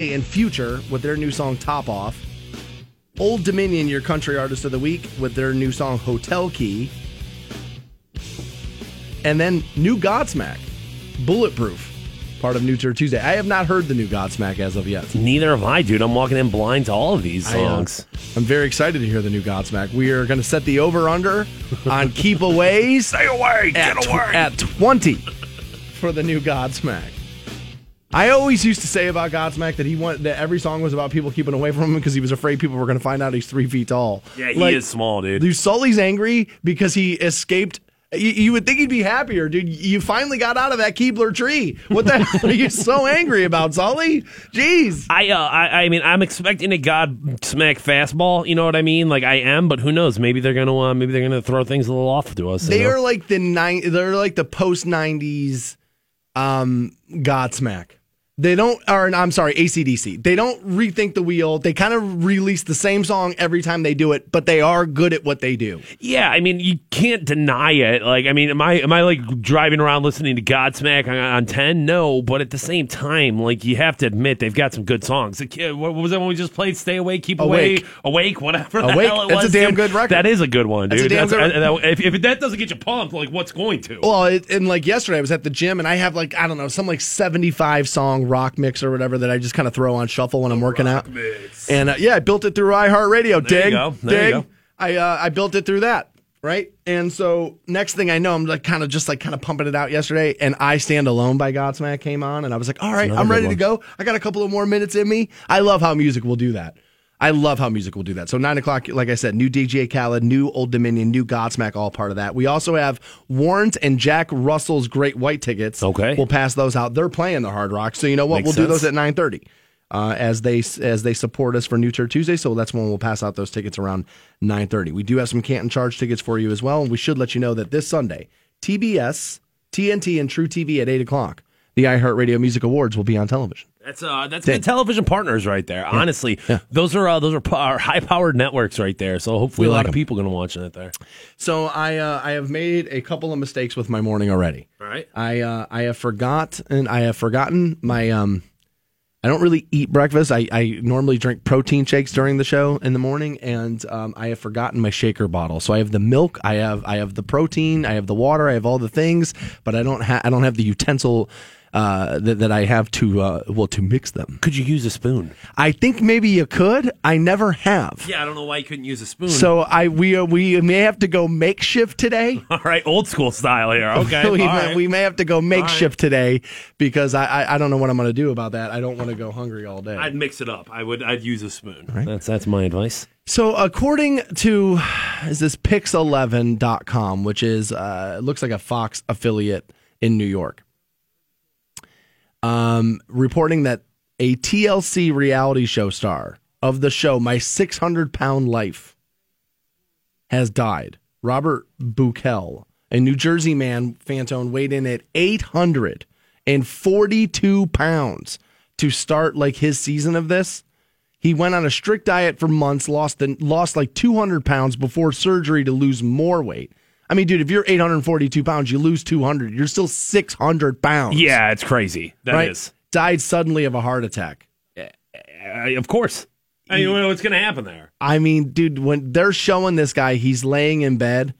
and Future with their new song Top Off. Old Dominion, your country artist of the week, with their new song Hotel Key. And then new Godsmack, Bulletproof, part of New Tour Tuesday. I have not heard the new Godsmack as of yet. Neither have I, dude. I'm walking in blind to all of these I, uh, songs. I'm very excited to hear the new Godsmack. We are going to set the over under on keep away, Stay away, get tw- away. at 20 for the new Godsmack. I always used to say about Godsmack that he want that every song was about people keeping away from him because he was afraid people were going to find out he's three feet tall. yeah, he is small, dude. Dude, Sully's angry because he escaped. You, you would think he'd be happier, dude. You finally got out of that Keebler tree. What the hell are you so angry about, Sully? Jeez. I, uh, I, I mean, I'm expecting a Godsmack fastball. You know what I mean? Like I am, but who knows? Maybe they're gonna, uh, maybe they're gonna throw things a little off to us. you They know? are like the nine. They're like the post '90s um, Godsmack. They don't, or I'm sorry, ACDC. They don't rethink the wheel. They kind of release the same song every time they do it, but they are good at what they do. Yeah, I mean, you can't deny it. Like, I mean, am I am I like driving around listening to Godsmack on, on ten? No, but at the same time, like you have to admit they've got some good songs. Like, what was that one we just played? Stay awake, keep Awake. awake, awake, whatever. the Awake. hell it was? That's a damn dude. good record. That is a good one, That's a dude. That's- good- uh, uh, if, if that doesn't get you pumped, like what's going to? Well, it, and like yesterday, I was at the gym and I have like I don't know some like 75 song rock mix or whatever that I just kind of throw on shuffle when I'm working out. mix. And uh, yeah, I built it through iHeartRadio. There you Dig, go. There you dig. go. I uh, I built it through that. Right, and so next thing I know, I'm like kind of just like kind of pumping it out yesterday, and I Stand Alone by Godsmack came on, and I was like, all right, I'm good ready to go. I got a couple of more minutes in me. I love how music will do that. I love how music will do that. So nine o'clock, like I said, new DJ Khaled, new Old Dominion, new Godsmack, all part of that. We also have Warrant and Jack Russell's Great White tickets. Okay. we'll pass those out. They're playing the Hard Rock, so you know what? Makes we'll do those at nine thirty. Uh, as they as they support us for New Tour Tuesday, so that's when we'll pass out those tickets around nine thirty. We do have some Canton Charge tickets for you as well, and we should let you know that this Sunday, TBS, TNT, and True TV at eight o'clock, the iHeartRadio Music Awards will be on television. That's uh, that's good television partners right there. Honestly, Yeah. those are uh, those are, high powered networks right there. So hopefully We a lot like of people going to watch it there. So I uh, I have made a couple of mistakes with my morning already. All right. I uh, I have forgot and I have forgotten my um I don't really eat breakfast. I, I normally drink protein shakes during the show in the morning, and um, I have forgotten my shaker bottle. So I have the milk, I have I have the protein, I have the water, I have all the things, but I don't have I don't have the utensil uh, that, that I have to uh, well to mix them. Could you use a spoon? I think maybe you could. I never have. Yeah, I don't know why you couldn't use a spoon. So I we uh, we may have to go makeshift today. all right, old school style here. Okay, we, all may, right. we may have to go makeshift today because I, I I don't know what I'm going to do about that. I don't want to go hungry all day. I'd mix it up. I would. I'd use a spoon. Right. That's that's my advice. So according to is this pix11.com, which is uh looks like a Fox affiliate in New York. Um reporting that a TLC reality show star of the show My 600 Pound Life has died. Robert Buchel, a New Jersey man, Fantone weighed in at 842 pounds to start like his season of this. He went on a strict diet for months, lost the, lost like 200 pounds before surgery to lose more weight. I mean, dude, if you're 842 pounds, you lose 200. You're still 600 pounds. Yeah, it's crazy. That is. right? Died suddenly of a heart attack. Uh, of course. I mean, what's going to happen there? I mean, dude, when they're showing this guy, he's laying in bed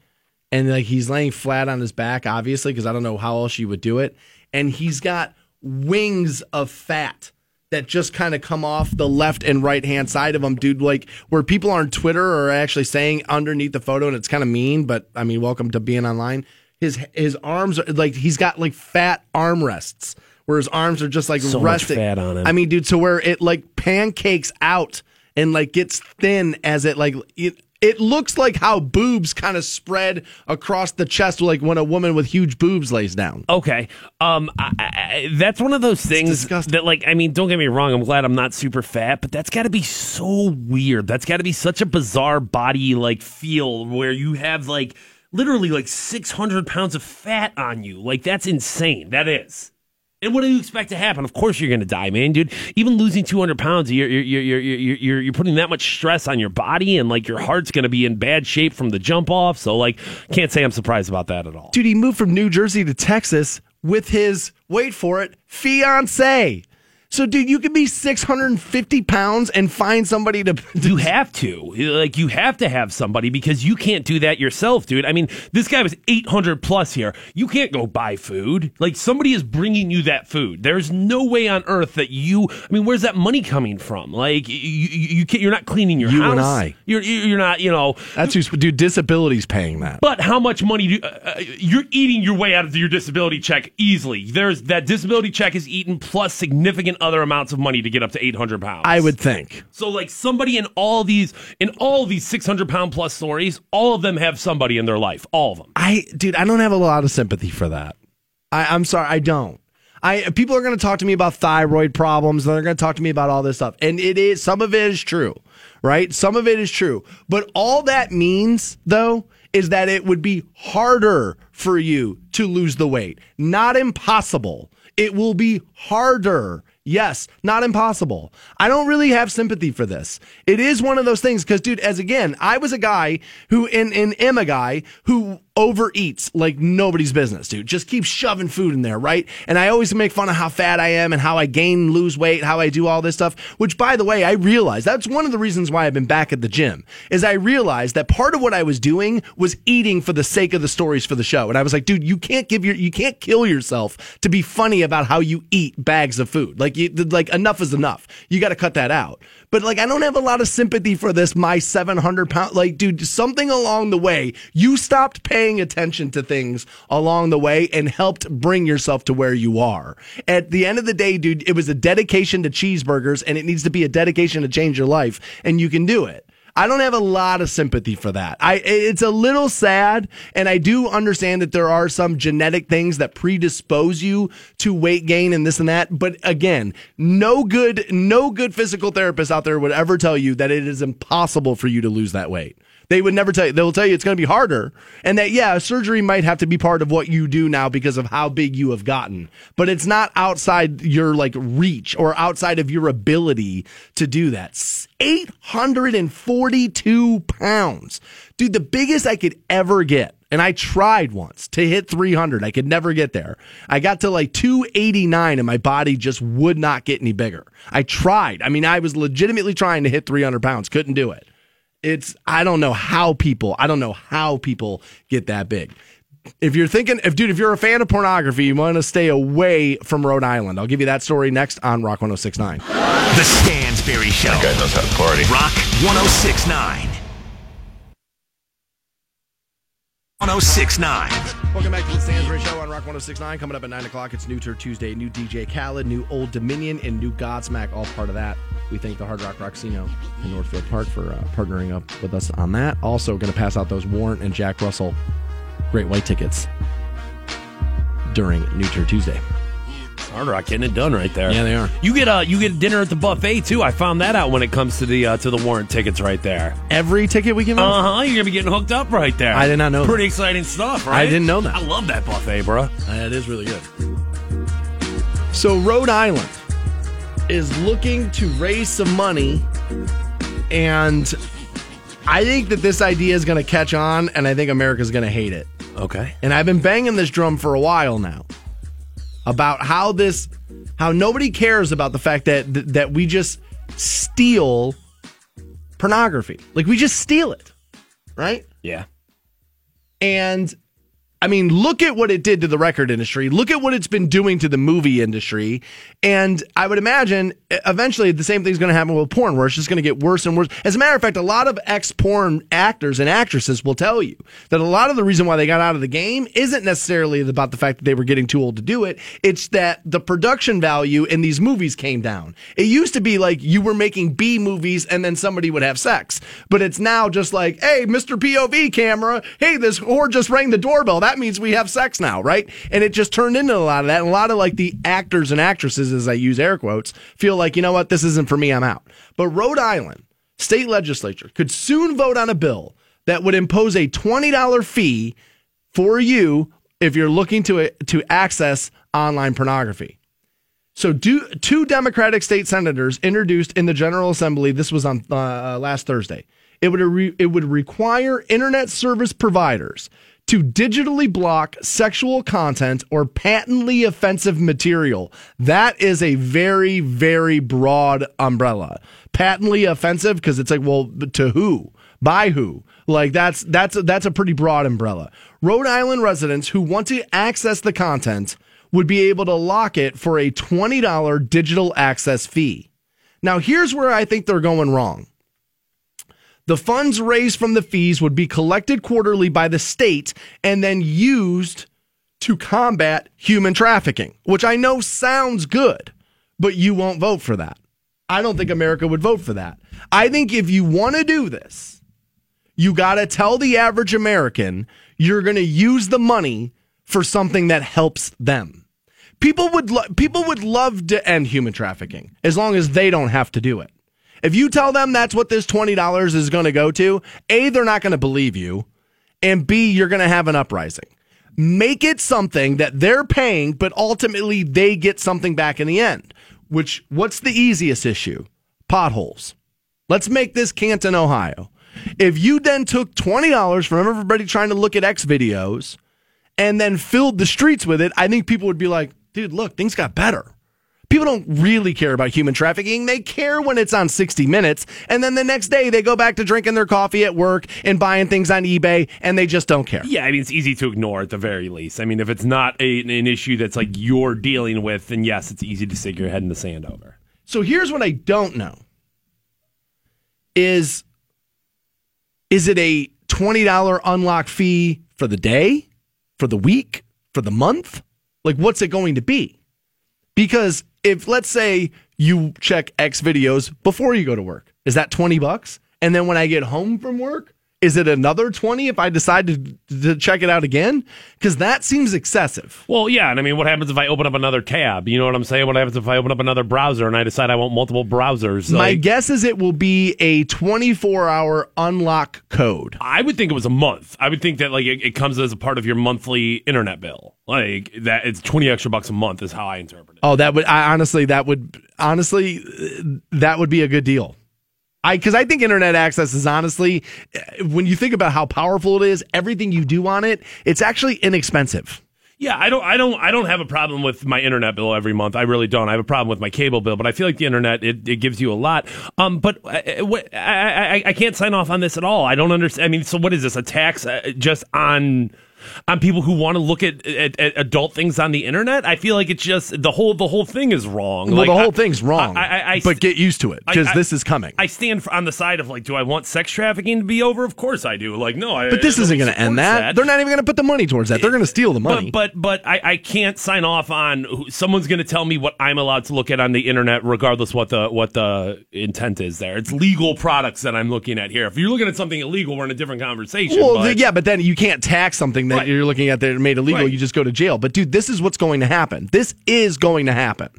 and like he's laying flat on his back, obviously, because I don't know how else you would do it. And he's got wings of fat that just kind of come off the left and right hand side of him, dude. Like where people on Twitter are actually saying underneath the photo, and it's kind of mean, but I mean, welcome to being online. His his arms are like he's got like fat arm rests where his arms are just like So much resting. fat on him. I mean, dude, so where it like pancakes out and like gets thin as it like it, it looks like how boobs kind of spread across the chest like when a woman with huge boobs lays down. Okay. Um, I, I, that's one of those things that, like, I mean, don't get me wrong. I'm glad I'm not super fat, but that's got to be so weird. That's got to be such a bizarre body like feel where you have like literally like 600 pounds of fat on you. Like that's insane. That is. And what do you expect to happen? Of course you're going to die, man, dude. Even losing 200 pounds, you're you're you're you're you're, you're putting that much stress on your body, and like your heart's going to be in bad shape from the jump off. So like, can't say I'm surprised about that at all. Dude, he moved from New Jersey to Texas with his wait for it fiance. So, dude, you could be 650 pounds and find somebody to. You have to. Like, you have to have somebody because you can't do that yourself, dude. I mean, this guy was 800 plus here. You can't go buy food. Like, somebody is bringing you that food. There's no way on earth that you. I mean, where's that money coming from? Like, you, you, you can't, you're not cleaning your You house. and I. You're, you're not, you know. That's who's. Dude, disability's paying that. But how much money do uh, uh, you're eating your way out of your disability check easily? There's that disability check is eaten plus significant other amounts of money to get up to 800 pounds. I would think. So like somebody in all these in all these 600 pound plus stories, all of them have somebody in their life. All of them. I, dude, I don't have a lot of sympathy for that. I, I'm sorry, I don't. I people are going to talk to me about thyroid problems. And they're going to talk to me about all this stuff, and it is some of it is true, right? Some of it is true, but all that means though is that it would be harder for you to lose the weight, not impossible. It will be harder. Yes, not impossible. I don't really have sympathy for this. It is one of those things because, dude, as again, I was a guy who, and, and am a guy who overeats like nobody's business, dude. Just keeps shoving food in there, right? And I always make fun of how fat I am and how I gain, lose weight, how I do all this stuff, which by the way, I realized that's one of the reasons why I've been back at the gym is I realized that part of what I was doing was eating for the sake of the stories for the show. And I was like, dude, you can't give your, you can't kill yourself to be funny about how you eat bags of food. Like, you, like enough is enough. You got to cut that out. But like, I don't have a lot of sympathy for this, my 700 pound, like, dude, something along the way, you stopped paying attention to things along the way and helped bring yourself to where you are. At the end of the day, dude, it was a dedication to cheeseburgers and it needs to be a dedication to change your life and you can do it. I don't have a lot of sympathy for that. I it's a little sad and I do understand that there are some genetic things that predispose you to weight gain and this and that, but again, no good no good physical therapist out there would ever tell you that it is impossible for you to lose that weight. They would never tell you. They'll tell you it's going to be harder, and that yeah, surgery might have to be part of what you do now because of how big you have gotten. But it's not outside your like reach or outside of your ability to do that. Eight hundred and forty-two pounds, dude. The biggest I could ever get. And I tried once to hit 300. I could never get there. I got to like 289 and my body just would not get any bigger. I tried. I mean, I was legitimately trying to hit 300 pounds, couldn't do it it's I don't know how people I don't know how people get that big. If you're thinking if dude if you're a fan of pornography, you want to stay away from Rhode Island. I'll give you that story next on Rock 1069. The Stansbury Show. That guy knows how to party. Rock 1069. 1069. Welcome back to the Stansbury Show on Rock 1069. Coming up at 9 o'clock, it's New Tour Tuesday. New DJ Khaled, new Old Dominion, and new Godsmack, all part of that. We thank the Hard Rock Rocksino in Northfield Park for uh, partnering up with us on that. Also, going to pass out those Warrant and Jack Russell Great White tickets during New Tour Tuesday. Hard Rock getting it done right there. Yeah, they are. You get a you get dinner at the buffet too. I found that out when it comes to the uh, to the warrant tickets right there. Every ticket we give Uh huh. You're gonna be getting hooked up right there. I did not know Pretty exciting stuff, right? I didn't know that. I love that buffet, bro. That is really good. So Rhode Island is looking to raise some money, and I think that this idea is going to catch on, and I think America's going to hate it. Okay. And I've been banging this drum for a while now about how this, how nobody cares about the fact that that we just steal pornography, like we just steal it, right? Yeah. And I mean, look at what it did to the record industry. Look at what it's been doing to the movie industry. And I would imagine eventually the same thing's going to happen with porn, where it's just going to get worse and worse. As a matter of fact, a lot of ex porn actors and actresses will tell you that a lot of the reason why they got out of the game isn't necessarily about the fact that they were getting too old to do it. It's that the production value in these movies came down. It used to be like you were making B movies and then somebody would have sex. But it's now just like, hey, Mr. POV camera, hey, this whore just rang the doorbell. That means we have sex now, right? And it just turned into a lot of that. And a lot of like the actors and actresses, as I use air quotes, feel like, you know what, this isn't for me, I'm out. But Rhode Island state legislature could soon vote on a bill that would impose a $20 fee for you if you're looking to to access online pornography. So, do, two Democratic state senators introduced in the General Assembly. This was on uh, last Thursday. It would re, it would require internet service providers to digitally block sexual content or patently offensive material. That is a very, very broad umbrella. Patently offensive because it's like, well, to who? By who? Like that's that's that's a pretty broad umbrella. Rhode Island residents who want to access the content would be able to lock it for a $20 digital access fee. Now, here's where I think they're going wrong. The funds raised from the fees would be collected quarterly by the state and then used to combat human trafficking, which I know sounds good, but you won't vote for that. I don't think America would vote for that. I think if you want to do this, you got to tell the average American you're going to use the money for something that helps them. People would lo- people would love to end human trafficking as long as they don't have to do it. If you tell them that's what this $20 is going to go to, A, they're not going to believe you, and B, you're going to have an uprising. Make it something that they're paying, but ultimately they get something back in the end. Which, what's the easiest issue? Potholes. Let's make this Canton, Ohio. If you then took $20 from everybody trying to look at X videos and then filled the streets with it, I think people would be like, dude, look, things got better. People don't really care about human trafficking. They care when it's on 60 Minutes. And then the next day they go back to drinking their coffee at work and buying things on eBay and they just don't care. Yeah, I mean, it's easy to ignore at the very least. I mean, if it's not a, an issue that's like you're dealing with, then yes, it's easy to stick your head in the sand over. So here's what I don't know is is it a $20 unlock fee for the day, for the week, for the month? Like what's it going to be? Because if let's say you check X videos before you go to work, is that 20 bucks? And then when I get home from work, is it another 20 if I decide to, to check it out again? Because that seems excessive. Well, yeah. And I mean, what happens if I open up another tab? You know what I'm saying? What happens if I open up another browser and I decide I want multiple browsers? My Like, guess is it will be a 24 hour unlock code. I would think it was a month. I would think that like it, it comes as a part of your monthly internet bill. Like that, it's 20 extra bucks a month is how I interpret it. Oh, that would I honestly that would honestly uh, that would be a good deal. I because I think internet access is honestly uh, when you think about how powerful it is, everything you do on it, it's actually inexpensive. Yeah, I don't, I don't, I don't have a problem with my internet bill every month. I really don't. I have a problem with my cable bill, but I feel like the internet it, it gives you a lot. Um, but I, I, I, I can't sign off on this at all. I don't understand. I mean, so what is this? A tax uh, just on on people who want to look at, at, at adult things on the internet? I feel like it's just the whole the whole thing is wrong. Well, Like, the whole I- thing's wrong. I, I, I, but get used to it because this is coming. I stand on the side of like, do I want sex trafficking to be over? Of course I do. Like, no, I, but this isn't going to end support that. They're not even going to put the money towards that. They're going to steal the money. But but but I, I can't sign off on who, someone's going to tell me what I'm allowed to look at on the internet, regardless what the what the intent is. There, it's legal products that I'm looking at here. If you're looking at something illegal, we're in a different conversation. Well, but- yeah, but then you can't tax something that Right. you're looking at that made illegal. Right. You just go to jail. But dude, this is what's going to happen. This is going to happen.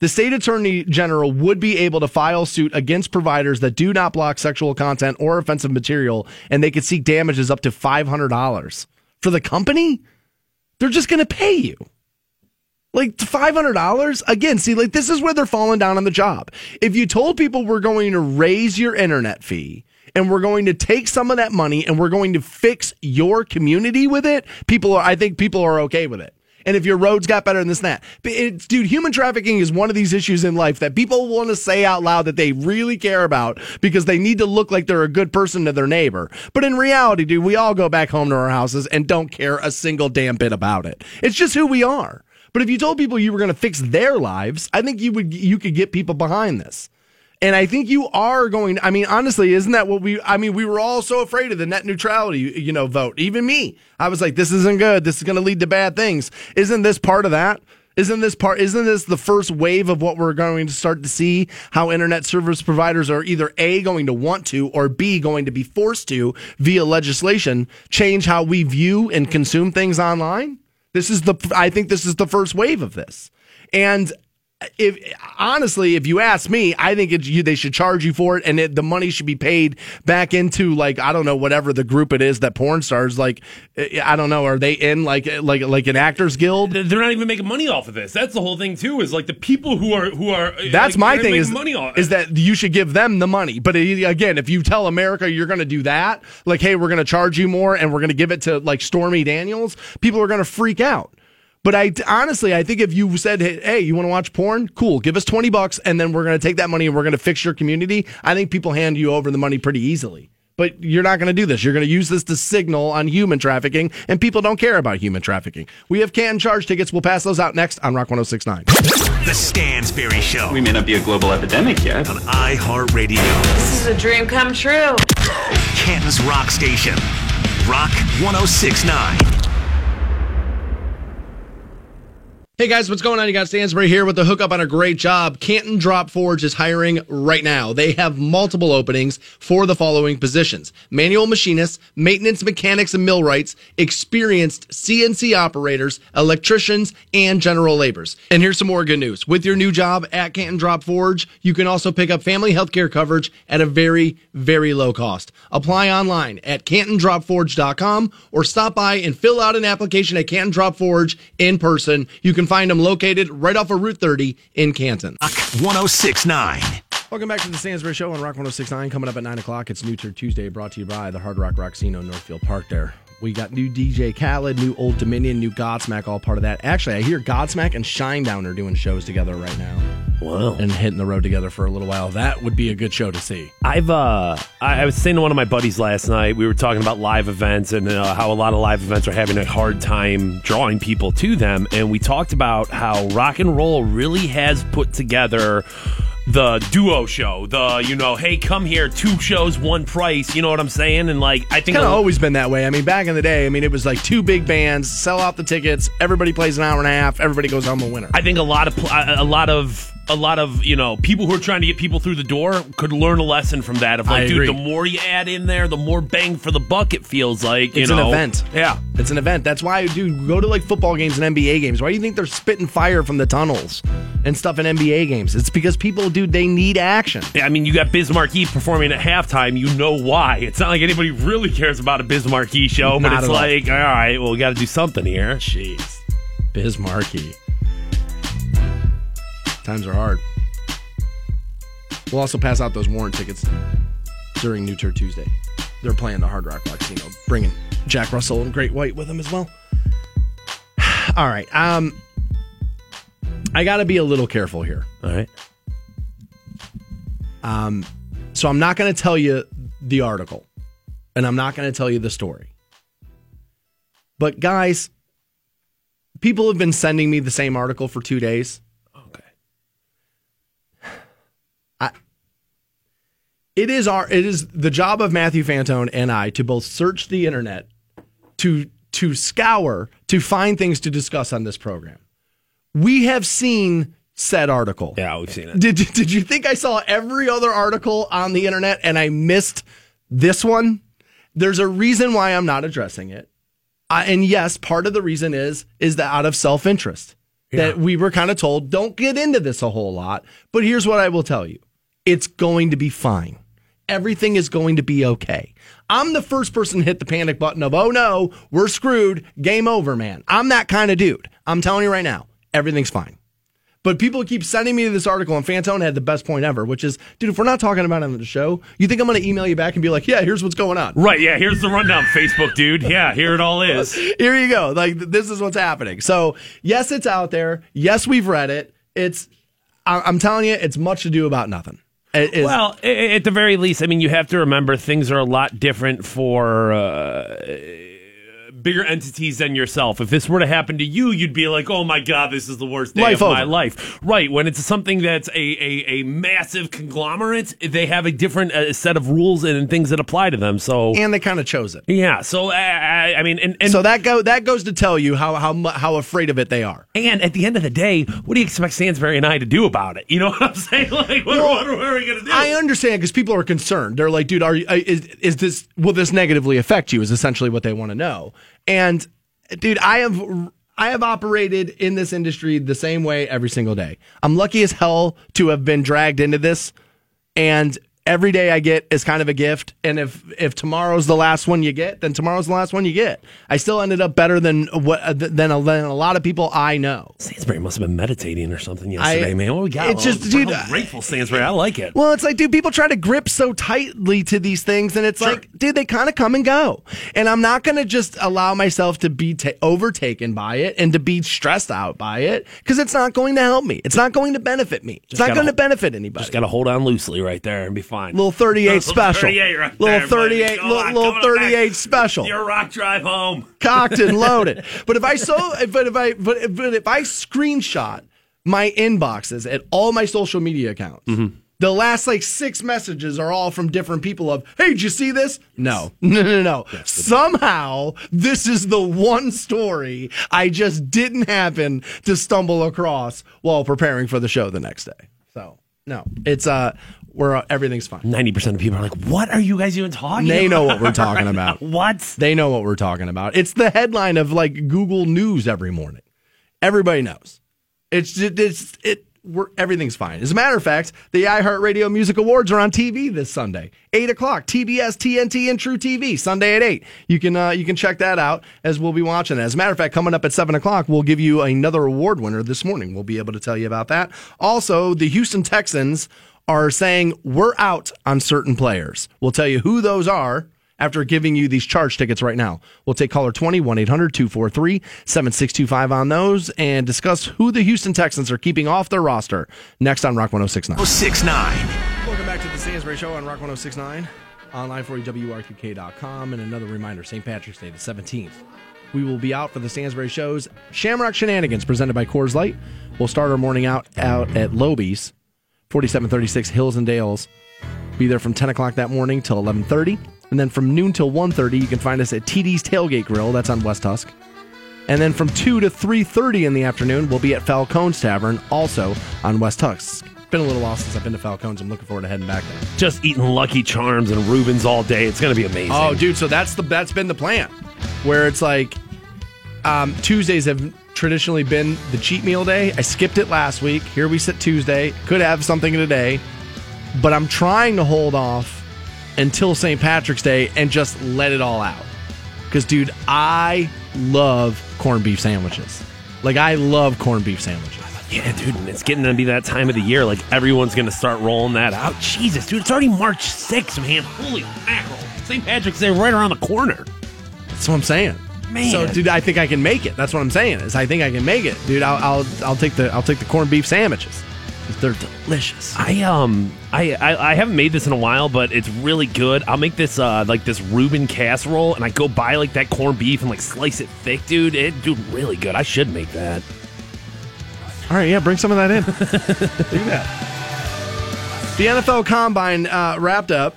The state attorney general would be able to file suit against providers that do not block sexual content or offensive material, and they could seek damages up to five hundred dollars for the company. They're just going to pay you. Like five hundred dollars again. See, like this is where they're falling down on the job. If you told people we're going to raise your internet fee and we're going to take some of that money and we're going to fix your community with it, people are. I think people are okay with it. And if your roads got better than this and that, it's, dude, human trafficking is one of these issues in life that people want to say out loud that they really care about because they need to look like they're a good person to their neighbor. But in reality, dude, we all go back home to our houses and don't care a single damn bit about it. It's just who we are. But if you told people you were going to fix their lives, I think you would you could get people behind this. And I think you are going. I mean, honestly, isn't that what we? I mean, we were all so afraid of the net neutrality, you know, vote. Even me, I was like, this isn't good. This is going to lead to bad things. Isn't this part of that? Isn't this part? Isn't this the first wave of what we're going to start to see? How internet service providers are either a going to want to, or b going to be forced to via legislation change how we view and consume things online. This is the. I think this is the first wave of this, and if honestly, if you ask me, I think it, you, they should charge you for it, and it, the money should be paid back into like I don't know whatever the group it is that porn stars like. I don't know. Are they in like like like an actors guild? They're not even making money off of this. That's the whole thing too. Is like the people who are who are. That's like, my thing is money off. is that you should give them the money. But uh, again, if you tell America you're going to do that, like hey, we're going to charge you more and we're going to give it to like Stormy Daniels, people are going to freak out. But I honestly, I think if you said, "Hey, you want to watch porn? Cool, give us twenty bucks, and then we're going to take that money and we're going to fix your community," I think people hand you over the money pretty easily. But you're not going to do this. You're going to use this to signal on human trafficking, and people don't care about human trafficking. We have Canton Charge tickets. We'll pass those out next on Rock 1069. The Stansbury Show We may not be a global epidemic yet. on iHeartRadio. This is a dream come true. Canton's Rock Station. Rock 1069. Hey guys, what's going on? You got Stansbury here with the hookup on a great job. Canton Drop Forge is hiring right now. They have multiple openings for the following positions manual machinists, maintenance mechanics and millwrights, experienced CNC operators, electricians, and general laborers. And here's some more good news. With your new job at Canton Drop Forge, you can also pick up family healthcare coverage at a very, very low cost. Apply online at cantondropforge.com or stop by and fill out an application at Canton Drop Forge in person. You can find them located right off of Route 30 in Canton. Rock 1069. Welcome back to the Stansbury Show on Rock 1069. Coming up at 9 o'clock, it's New Tour Tuesday brought to you by the Hard Rock Rocksino Northfield Park there. We got new DJ Khaled, new Old Dominion, new Godsmack, all part of that. Actually, I hear Godsmack and Shinedown are doing shows together right now wow. and hitting the road together for a little while. That would be a good show to see. I've uh, I, I was saying to one of my buddies last night. We were talking about live events and uh, how a lot of live events are having a hard time drawing people to them, and we talked about how rock and roll really has put together the duo show. The you know, hey, come here, two shows, one price. You know what I'm saying? And like, I think Kind of always been that way. I mean, back in the day, I mean, it was like two big bands, sell out the tickets, everybody plays an hour and a half, everybody goes home a winner. I think a lot of a lot of a lot of you know people who are trying to get people through the door could learn a lesson from that. Of I like, agree. dude, the more you add in there, the more bang for the buck it feels like. You It's know? an event. Yeah. It's an event. That's why, dude, go to like football games and NBA games. Why do you think they're spitting fire from the tunnels and stuff in NBA games? It's because people, dude, they need action. Yeah, I mean, you got Biz Markie performing at halftime. You know why? It's not like anybody really cares about a Biz Markie show, but Not it's like, all right, well, we got to do something here. Jeez. Biz Markie. Times are hard. We'll also pass out those warrant tickets during New Tour Tuesday. They're playing the Hard Rock Casino, bringing Jack Russell and Great White with them as well. All right. Um, I got to be a little careful here. All right. So I'm not going to tell you the article, and I'm not going to tell you the story. But guys, people have been sending me the same article for two days. It is our it is the job of Matthew Fantone and I to both search the internet, to to scour, to find things to discuss on this program. We have seen said article. Yeah, we've seen it. Did did you think I saw every other article on the internet and I missed this one? There's a reason why I'm not addressing it. I, and yes, part of the reason is is that out of self-interest that we were kind of told don't get into this a whole lot. But here's what I will tell you. It's going to be fine. Everything is going to be okay. I'm the first person to hit the panic button of, oh no, we're screwed, game over, man. I'm that kind of dude. I'm telling you right now, everything's fine. But people keep sending me this article, and Fantone had the best point ever, which is, dude, if we're not talking about it on the show, you think I'm going to email you back and be like, yeah, here's what's going on. Right, yeah, here's the rundown, Facebook, dude. Yeah, here it all is. Here you go. Like, this is what's happening. So, yes, it's out there. Yes, we've read it. It's, I- I'm telling you, it's much to do about nothing. Is- Well, at the very least, I mean, you have to remember things are a lot different for uh, bigger entities than yourself. If this were to happen to you, you'd be like, "Oh my god, this is the worst day Life of my life." Right? When it's something that's a a, a massive conglomerate, they have a different uh, set of rules and things that apply to them. So and they kind of chose it. yeah, so uh, I, I mean, and, and So that go that goes to tell you how how how afraid of it they are. And at the end of the day, what do you expect Stansbury and I to do about it? You know what I'm saying? Like, what, what, what are we going to do? I understand because people are concerned. They're like, dude, are you, uh, is is this will this negatively affect you? Is essentially what they want to know. And dude, I have I have operated in this industry the same way every single day. I'm lucky as hell to have been dragged into this, and every day I get is kind of a gift. And if if tomorrow's the last one you get, then tomorrow's the last one you get. I still ended up better than what uh, than a, than a lot of people I know. Stansbury must have been meditating or something yesterday, I- man. What we got? it's oh, just, dude, I'm uh, grateful, Stansbury. I like it. Well, it's like, dude, people try to grip so tightly to these things, and it's Sure. like, dude, they kind of come and go. And I'm not going to just allow myself to be ta- overtaken by it and to be stressed out by it because it's not going to help me. It's not going to benefit me. It's not going to benefit anybody. Just got to hold on loosely right there and be fine. little 38 Little special. 38 right little there, 38, buddy. Little, on, little 38 back. special. Your rock drive home. cocked and loaded. But if I so, but if I, but if, but if I screenshot my inboxes at all my social media accounts, the last like six messages are all from different people. Of hey, did you see this? No, no, no, no. Somehow this is the one story I just didn't happen to stumble across while preparing for the show the next day. So no, it's uh, we're uh, everything's fine. Ninety percent of people are like, "What are you guys even talking?" They know what we're talking about. What? They know what we're talking about. It's the headline of like Google News every morning. Everybody knows. It's just, it's it. We're, everything's fine. As a matter of fact, the iHeartRadio Music Awards are on TV this Sunday, eight o'clock. TBS, TNT, and True TV Sunday at eight. You can uh, you can check that out as we'll be watching it. As a matter of fact, coming up at seven o'clock, we'll give you another award winner this morning. We'll be able to tell you about that. Also, the Houston Texans are saying we're out on certain players. We'll tell you who those are after giving you these charge tickets right now. We'll take caller 20 1 800 243 7625 on those and discuss who the Houston Texans are keeping off their roster next on Rock 1069. 1069. Welcome back to the Stansbury Show on Rock 1069, online for you, WRQK.com. And another reminder St. Patrick's Day, the 17th. We will be out for the Stansbury Show's Shamrock Shenanigans presented by Coors Light. We'll start our morning out out at Lobies, 4736 Hills and Dales. Be there from 10 o'clock that morning till 11:30, and then from noon till 1:30, you can find us at TD's Tailgate Grill. That's on West Tusk. And then from 2 to 3:30 in the afternoon, we'll be at Falcone's Tavern, also on West Tusk. Been a little while since I've been to Falcone's. I'm looking forward to heading back there. Just eating Lucky Charms and Reubens all day. It's gonna be amazing. Oh, dude, so that's the that's been the plan, where it's like um, Tuesdays have traditionally been the cheat meal day. I skipped it last week. Here we sit Tuesday. Could have something today, but I'm trying to hold off until St. Patrick's Day and just let it all out. Because, dude, I love corned beef sandwiches. Like I love corned beef sandwiches. Yeah, dude, and it's getting to be that time of the year. Like everyone's gonna start rolling that out. Jesus, dude, it's already March 6th, man. Holy mackerel! St. Patrick's Day right around the corner. That's what I'm saying. Man. So, dude, I think I can make it. That's what I'm saying. Is I think I can make it, dude. I'll I'll, I'll take the I'll take the corned beef sandwiches. They're delicious. I um I, I I haven't made this in a while, but it's really good. I'll make this uh like this Reuben casserole, and I go buy like that corned beef and like slice it thick, dude. It dude really good. I should make that. All right, yeah, bring some of that in. Do that. The NFL Combine uh, wrapped up,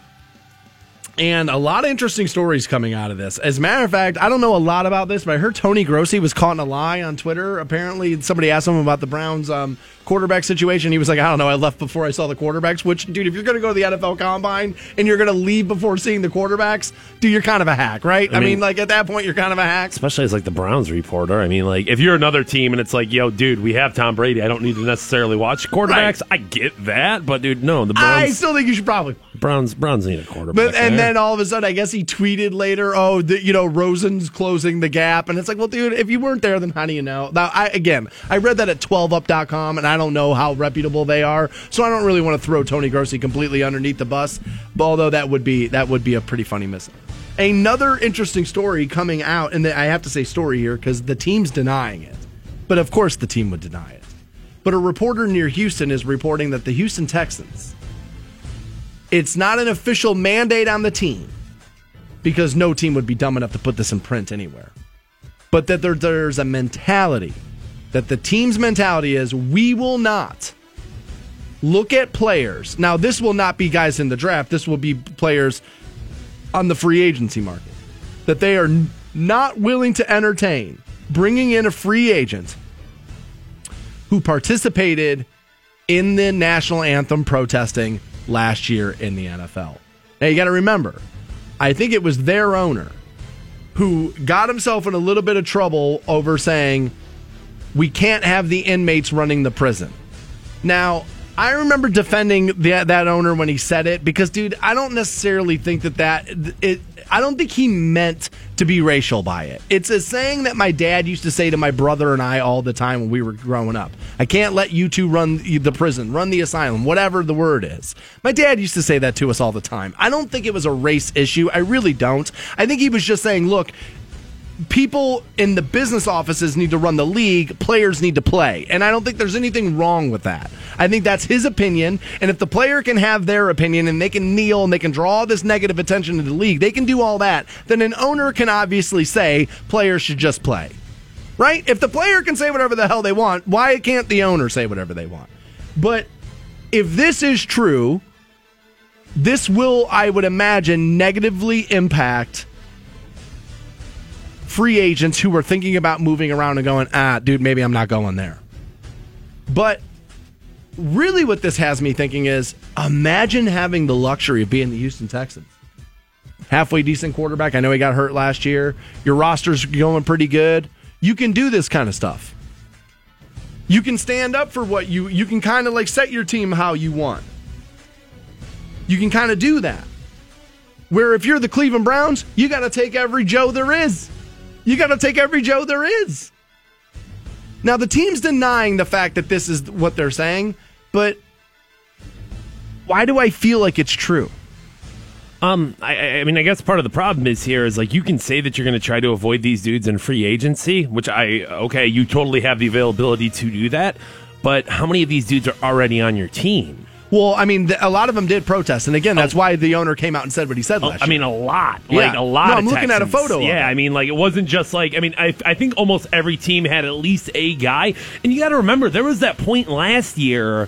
and a lot of interesting stories coming out of this. As a matter of fact, I don't know a lot about this, but I heard Tony Grossi was caught in a lie on Twitter. Apparently, somebody asked him about the Browns' um, quarterback situation. He was like, "I don't know. I left before I saw the quarterbacks." Which, dude, if you're going to go to the NFL Combine and you're going to leave before seeing the quarterbacks, dude, you're kind of a hack, right? I, mean, mean- like at that point, you're kind of a hack. Especially as like the Browns reporter. I mean, like if you're another team and it's like, yo, dude, we have Tom Brady. I don't need to necessarily watch quarterbacks. I get that, but dude, no, the Browns. I still think you should probably. Browns Browns need a quarterback. But and there. then all of a sudden, I guess he tweeted later, "Oh, the, you know, Rosen's closing the gap," and it's like, well, dude, if you weren't there, then how do you know? Now, I again, I read that at 12up.com, and I don't know how reputable they are, so I don't really want to throw Tony Grossi completely underneath the bus. But although that would be that would be a pretty funny miss. Another interesting story coming out, and I have to say story here because the team's denying it, but of course the team would deny it. But a reporter near Houston is reporting that the Houston Texans it's not an official mandate on the team because no team would be dumb enough to put this in print anywhere. But that there, there's a mentality that the team's mentality is we will not look at players. Now, this will not be guys in the draft, this will be players on the free agency market. That they are not willing to entertain bringing in a free agent who participated in the national anthem protesting last year in the NFL. Now you got to remember, I think it was their owner who got himself in a little bit of trouble over saying we can't have the inmates running the prison. Now, I remember defending the, that owner when he said it because, dude, I don't necessarily think that that it. I don't think he meant to be racial by it. It's a saying that my dad used to say to my brother and I all the time when we were growing up. I can't let you two run the prison, run the asylum, whatever the word is. My dad used to say that to us all the time. I don't think it was a race issue. I really don't. I think he was just saying, look, people in the business offices need to run the league, players need to play. And I don't think there's anything wrong with that. I think that's his opinion. And if the player can have their opinion and they can kneel and they can draw this negative attention to the league, they can do all that, then an owner can obviously say players should just play. Right? If the player can say whatever the hell they want, why can't the owner say whatever they want? But if this is true, this will, I would imagine, negatively impact free agents who were thinking about moving around and going, ah, dude, maybe I'm not going there. But really, what this has me thinking is imagine having the luxury of being the Houston Texans. Halfway decent quarterback. I know he got hurt last year. Your roster's going pretty good. You can do this kind of stuff. You can stand up for what you you can kind of like set your team how you want. You can kind of do that. Where if you're the Cleveland Browns, you got to take every Joe there is. You got to take every Joe there is. Now, the team's denying the fact that this is what they're saying, but why do I feel like it's true? Um, I, I mean, I guess part of the problem is here is like you can say that you're going to try to avoid these dudes in free agency, which I okay, you totally have the availability to do that, but how many of these dudes are already on your team? Well, I mean, a lot of them did protest, and again, that's oh. why the owner came out and said what he said. Oh, last I mean, a lot, yeah. like a lot. No, I'm looking at a photo. Yeah, I mean, like it wasn't just like I mean, I, I think almost every team had at least a guy, and you got to remember there was that point last year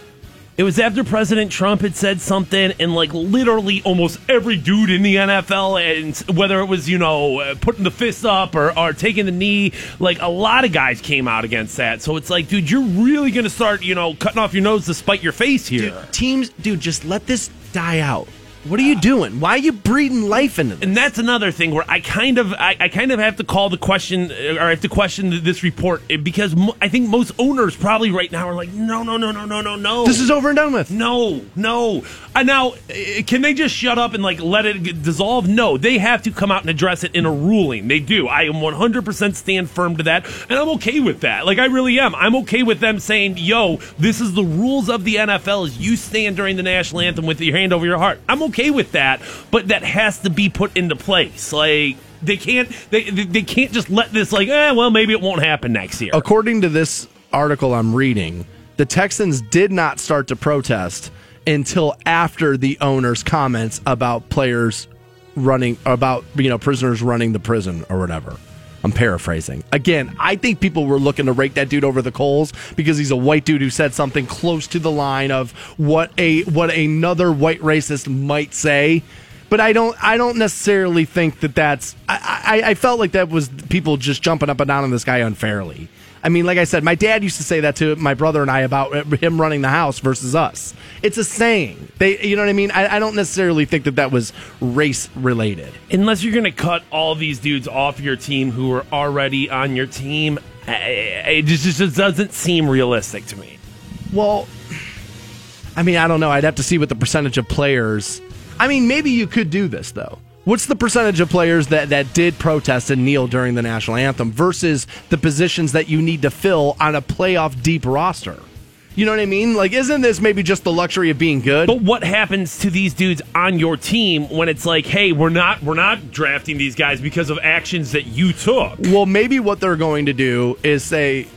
it was after President Trump had said something, and like literally almost every dude in the NFL, and whether it was, you know, uh, putting the fist up or, or taking the knee, like a lot of guys came out against that. So it's like, dude, you're really going to start, you know, cutting off your nose to spite your face here. Dude, teams, dude, just let this die out. What are you doing? Why are you breathing life into this? And that's another thing where I kind of, I, I kind of have to call the question, or I have to question this report because mo- I think most owners probably right now are like, no, no, no, no, no, no, no. This is over and done with. No, no. Uh, now, uh, can they just shut up and like let it dissolve? No, they have to come out and address it in a ruling. They do. I am 100% stand firm to that, and I'm okay with that. Like I really am. I'm okay with them saying, "Yo, this is the rules of the NFL. Is you stand during the national anthem with your hand over your heart." I'm okay with that, but that has to be put into place. Like they can't they they can't just let this like, eh, well, maybe it won't happen next year. According to this article I'm reading, the Texans did not start to protest until after the owner's comments about players running about you know prisoners running the prison or whatever. I'm paraphrasing. Again, I think people were looking to rake that dude over the coals because he's a white dude who said something close to the line of what a what another white racist might say. But I don't I don't necessarily think that that's I, I, I felt like that was people just jumping up and down on this guy unfairly. I mean, like I said, my dad used to say that to my brother and I about him running the house versus us. It's a saying. They, you know what I mean? I, I don't necessarily think that that was race related. Unless you're going to cut all these dudes off your team who are already on your team, it just, just doesn't seem realistic to me. Well, I mean, I don't know. I'd have to see what the percentage of players. I mean, maybe you could do this though. What's the percentage of players that, that did protest and kneel during the national anthem versus the positions that you need to fill on a playoff deep roster? You know what I mean? Like, isn't this maybe just the luxury of being good? But what happens to these dudes on your team when it's like, hey, we're not we're not drafting these guys because of actions that you took? Well, maybe what they're going to do is say,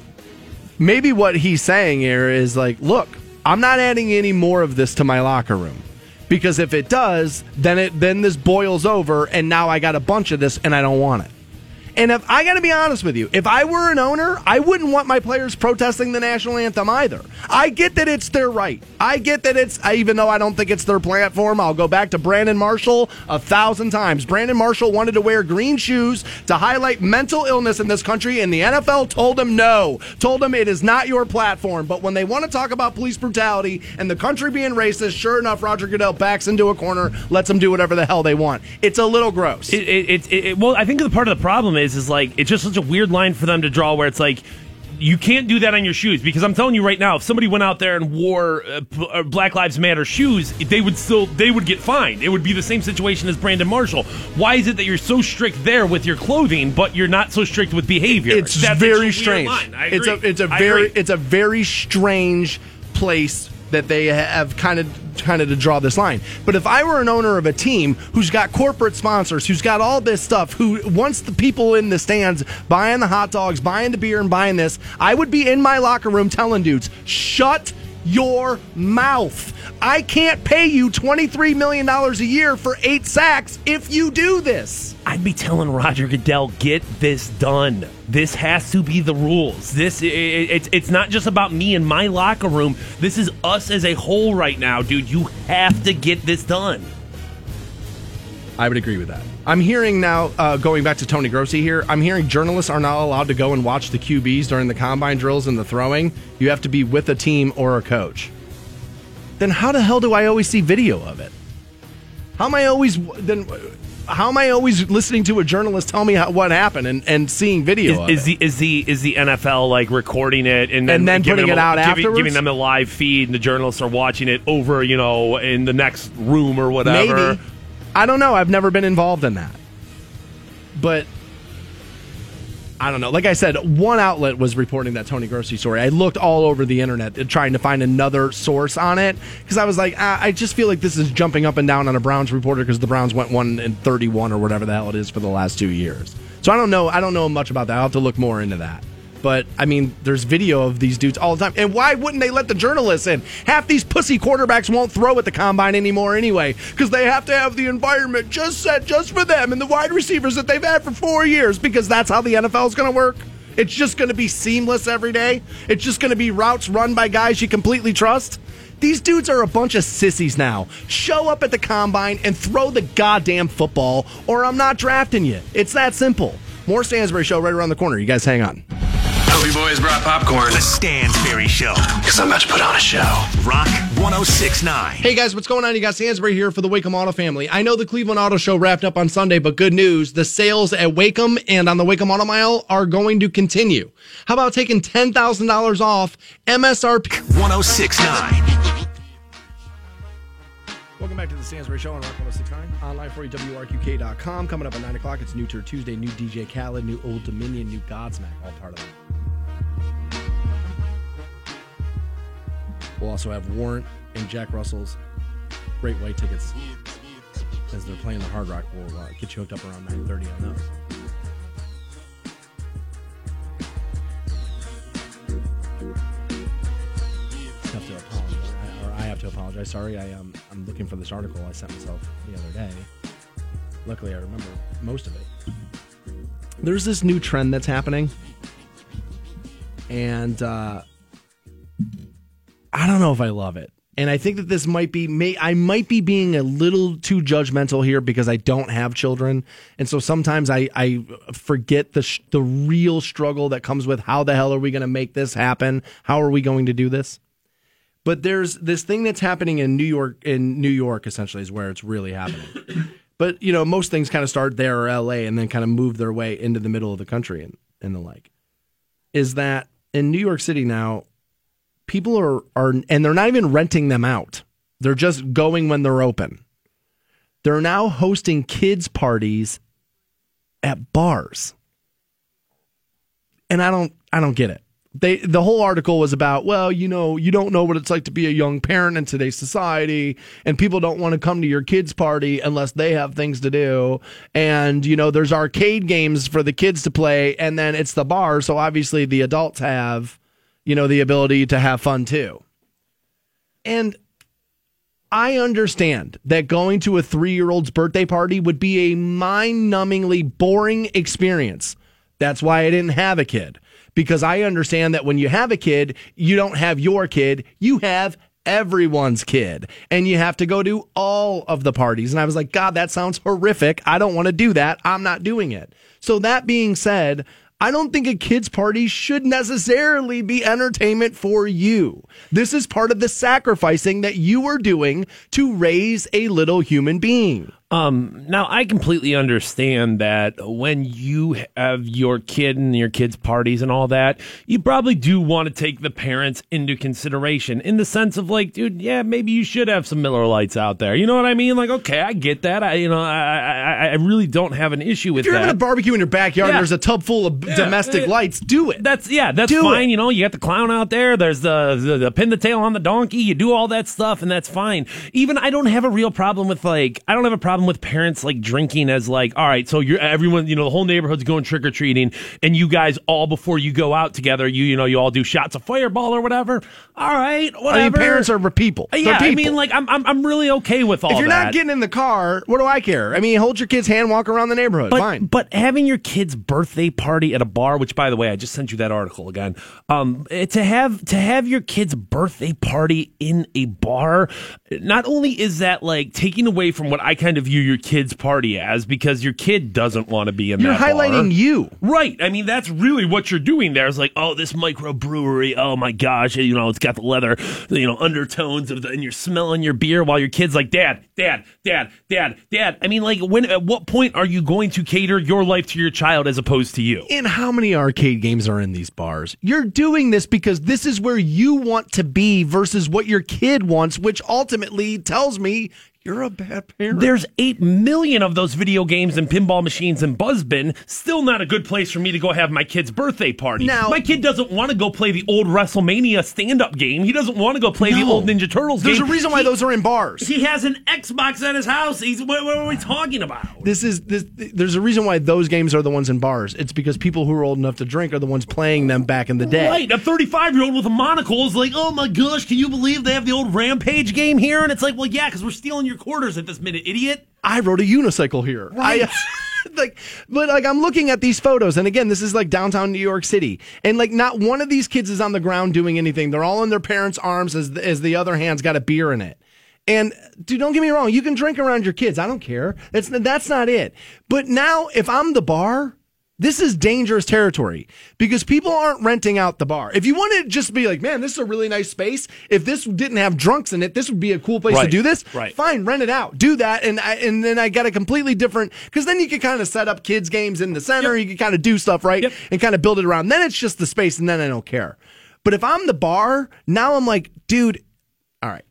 maybe what he's saying here is like, look, I'm not adding any more of this to my locker room because if it does, then it then this boils over, and now I got a bunch of this, and I don't want it. And if I got to be honest with you, if I were an owner, I wouldn't want my players protesting the national anthem either. I get that it's their right. I get that it's, even though I don't think it's their platform, I'll go back to Brandon Marshall a thousand times. Brandon Marshall wanted to wear green shoes to highlight mental illness in this country, and the NFL told him no. Told him it is not your platform. But when they want to talk about police brutality and the country being racist, sure enough, Roger Goodell backs into a corner, lets them do whatever the hell they want. It's a little gross. It, it, it, well, I think the part of the problem is is is like it's just such a weird line for them to draw where it's like you can't do that on your shoes because I'm telling you right now, if somebody went out there and wore uh, p- uh, Black Lives Matter shoes, they would still they would get fined. It would be the same situation as Brandon Marshall. Why is it that you're so strict there with your clothing, but you're not so strict with behavior? It's That's very strange. It's a it's a I very agree. it's a very strange place that they have kind of kind of to draw this line. But if I were an owner of a team who's got corporate sponsors, who's got all this stuff, who wants the people in the stands buying the hot dogs, buying the beer and buying this, I would be in my locker room telling dudes, "Shut your mouth. I can't pay you $23 million a year for eight sacks if you do this. I'd be telling Roger Goodell, get this done. This has to be the rules. This i- i- it's it's not just about me and my locker room. This is us as a whole right now, dude. You have to get this done. I would agree with that. I'm hearing now, uh, going back to Tony Grossi here, I'm hearing journalists are not allowed to go and watch the QBs during the combine drills and the throwing. You have to be with a team or a coach. Then how the hell do I always see video of it? How am I always then? How am I always listening to a journalist tell me how, what happened and, and seeing video of Is, is it? the is the is the NFL like recording it and then, And then putting it a- out giving, afterwards? giving them a live feed and the journalists are watching it over you know in the next room or whatever. Maybe. I don't know. I've never been involved in that. But I don't know. Like I said, one outlet was reporting that Tony Grossi story. I looked all over the internet trying to find another source on it because I was like, I just feel like this is jumping up and down on a Browns reporter because the Browns went one and thirty-one or whatever the hell it is for the last two years. So I don't know. I don't know much about that. I'll have to look more into that. But I mean, there's video of these dudes all the time. And why wouldn't they let the journalists in? Half these pussy quarterbacks won't throw at the combine anymore anyway, because they have to have the environment just set just for them and the wide receivers that they've had for four years, because that's how the NFL is going to work. It's just going to be seamless every day. It's just going to be routes run by guys you completely trust. These dudes are a bunch of sissies now. Show up at the combine and throw the goddamn football, or I'm not drafting you. It's that simple. More Stansbury Show right around the corner. You guys hang on. Hope boys brought popcorn. The Stansbury Show. Because I'm about to put on a show. Rock 1069. Hey guys, what's going on? You got Stansbury here for the Waikem Auto family. I know the Cleveland Auto Show wrapped up on Sunday, but good news. The sales at Waikem and on the Waikem Auto Mile are going to continue. How about taking $10,000 off MSRP? 1069. Welcome back to the Stansbury Show on Rock 1069. Online for you, WRQK.com. Coming up at 9 o'clock, it's New Turd Tuesday, new DJ Khaled, new Old Dominion, new Godsmack, all part of that. We'll also have Warrant and Jack Russell's Great White tickets as they're playing the Hard Rock. We'll uh, get you hooked up around 9.30 on those. have to apologize, I- or I have to apologize. Sorry, I um, I'm looking for this article I sent myself the other day. Luckily, I remember most of it. There's this new trend that's happening, and uh, I don't know if I love it. And I think that this might be, may I might be being a little too judgmental here because I don't have children, and so sometimes I I forget the sh- the real struggle that comes with how the hell are we going to make this happen? How are we going to do this? but there's this thing that's happening in New York in New York essentially is where it's really happening. but you know, most things kind of start there or LA and then kind of move their way into the middle of the country and, and the like. Is that in New York City now, people are are and they're not even renting them out. They're just going when they're open. They're now hosting kids parties at bars. And I don't I don't get it they the whole article was about well you know you don't know what it's like to be a young parent in today's society and people don't want to come to your kids party unless they have things to do. And you know there's arcade games for the kids to play and then it's the bar so obviously the adults have you know the ability to have fun too. And I understand that going to a 3-year-old's birthday party would be a mind-numbingly boring experience. That's why I didn't have a kid because I understand that when you have a kid, you don't have your kid, you have everyone's kid. And you have to go to all of the parties. And I was like, God, that sounds horrific. I don't want to do that. I'm not doing it. So, that being said, I don't think a kid's party should necessarily be entertainment for you. This is part of the sacrificing that you are doing to raise a little human being. Um, now I completely understand that when you have your kid and your kids' parties and all that, you probably do want to take the parents into consideration in the sense of like, dude, yeah, maybe you should have some Miller Lights out there. You know what I mean? Like, okay, I get that. I, you know, I, I, I really don't have an issue with If you're that. having a barbecue in your backyard Yeah. and there's a tub full of domestic Uh, lights, do it. That's yeah, that's Do fine. it. You know, you got the clown out there. There's the, the the pin the tail on the donkey. You do all that stuff, and that's fine. Even I don't have a real problem with like I don't have a problem with parents like drinking as like all right. So you're everyone you know the whole neighborhood's going trick or treating, and you guys all before you go out together, you you know you all do shots of Fireball or whatever. All right, whatever. I mean, parents are people. Uh, They're yeah. I mean, like I'm I'm I'm really okay with all if you're that. not getting in the car, what do I care? I mean, hold your kid's hand, walk around the neighborhood. But, Fine. but having your kid's birthday party at a bar, which by the way, I just sent you that article again. Um, eh, to have to have your kid's birthday party in a bar, not only is that like taking away from what I kind of view your kid's party as, because your kid doesn't want to be in You're that bar. highlighting you. Right. I mean, that's really what you're doing there. It's like, oh, this microbrewery. Oh my gosh. You know, it's got the leather, you know, undertones of the, and you're smelling your beer while your kid's like, dad, dad, dad, dad, dad. I mean, like, when, at what point are you going to cater your life to your child as opposed to you? And how many arcade games are in these bars? You're doing this because this is where you want to be versus what your kid wants, which ultimately tells me you're a bad parent. There's 8 million of those video games and pinball machines in Buzzbin. Still not a good place for me to go have my kid's birthday party. Now- my kid doesn't want to go play the old WrestleMania stand up game. He doesn't want to go play the old Ninja Turtles There's game. a reason why He- those are in bars. He has an Xbox at his house. He's what, what are we talking about? This is this. There's a reason why those games are the ones in bars. It's because people who are old enough to drink are the ones playing them back in the day. Right, a 35 year old with a monocle is like, oh my gosh, can you believe they have the old Rampage game here? And it's like, well, yeah, because we're stealing your quarters at this minute, idiot. I rode a unicycle here. Right. I, like, but like I'm looking at these photos, and again, this is like downtown New York City, and like not one of these kids is on the ground doing anything. They're all in their parents' arms as as the other hand's got a beer in it. And dude, don't get me wrong, you can drink around your kids. I don't care. That's that's not it. But now, if I'm the bar. This is dangerous territory because people aren't renting out the bar. If you want to just be like, man, this is a really nice space. If this didn't have drunks in it, this would be a cool place to do this. Right. Fine, rent it out. Do that, and I, and then I got a completely different because then you can kind of set up kids games in the center. You can kind of do stuff right Yep. and kind of build it around. Then it's just the space, and then I don't care. But if I'm the bar, now I'm like, dude, all right.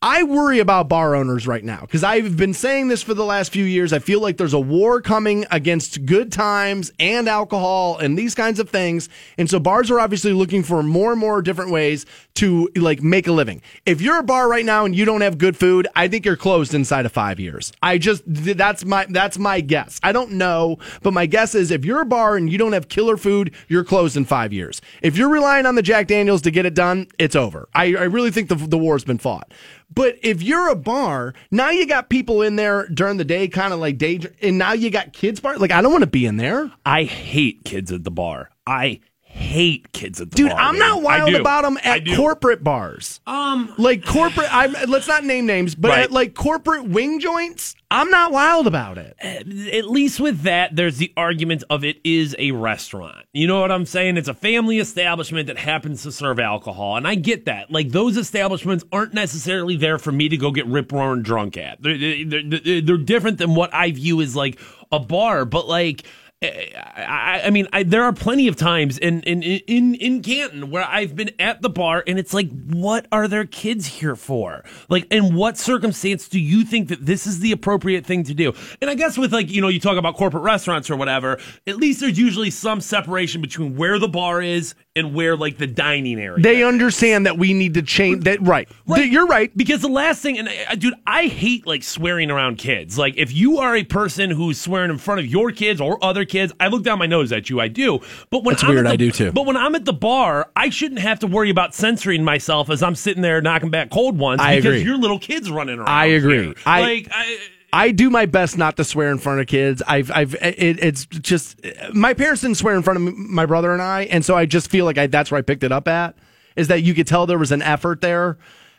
I worry about bar owners right now because I've been saying this for the last few years. I feel like there's a war coming against good times and alcohol and these kinds of things. And so bars are obviously looking for more and more different ways to like make a living. If you're a bar right now and you don't have good food, I think you're closed inside of 5 years. I just that's my that's my guess. I don't know, but my guess is if you're a bar and you don't have killer food, you're closed in 5 years. If you're relying on the Jack Daniels to get it done, it's over. I, I really think the the war's been fought. But if you're a bar, now you got people in there during the day, kind of like day, and now you got kids bar. Like I don't want to be in there, I hate kids at the bar. I hate kids at the dude. bar. I'm not wild about them at corporate bars. Um, Like corporate, I'm, let's not name names, but Right. at like corporate wing joints, I'm not wild about it. at least with that, there's the argument of it is a restaurant. You know what I'm saying? It's a family establishment that happens to serve alcohol, and I get that. Like those establishments aren't necessarily there for me to go get rip roaring drunk at. They're, they're, they're different than what I view as like a bar, but like. I, I mean, I, there are plenty of times in, in in in Canton where I've been at the bar and it's like, what are their kids here for? Like, in what circumstance do you think that this is the appropriate thing to do? And I guess with like, you know, you talk about corporate restaurants or whatever, at least there's usually some separation between where the bar is and where like the dining area. They understand that we need to change that. Right, Right. you're right. Because the last thing, and uh, dude, I hate like swearing around kids. Like, if you are a person who's swearing in front of your kids or other kids, I look down my nose at you. I do. But when That's I'm weird, at the- I do too. But when I'm at the bar, I shouldn't have to worry about censoring myself as I'm sitting there knocking back cold ones I because agree. your little kids running around. I agree. here. I- like, I. I do my best not to swear in front of kids. I've, I've, it, it's just my parents didn't swear in front of my brother and I, and so I just feel like I, that's where I picked it up at. Is that you could tell there was an effort there.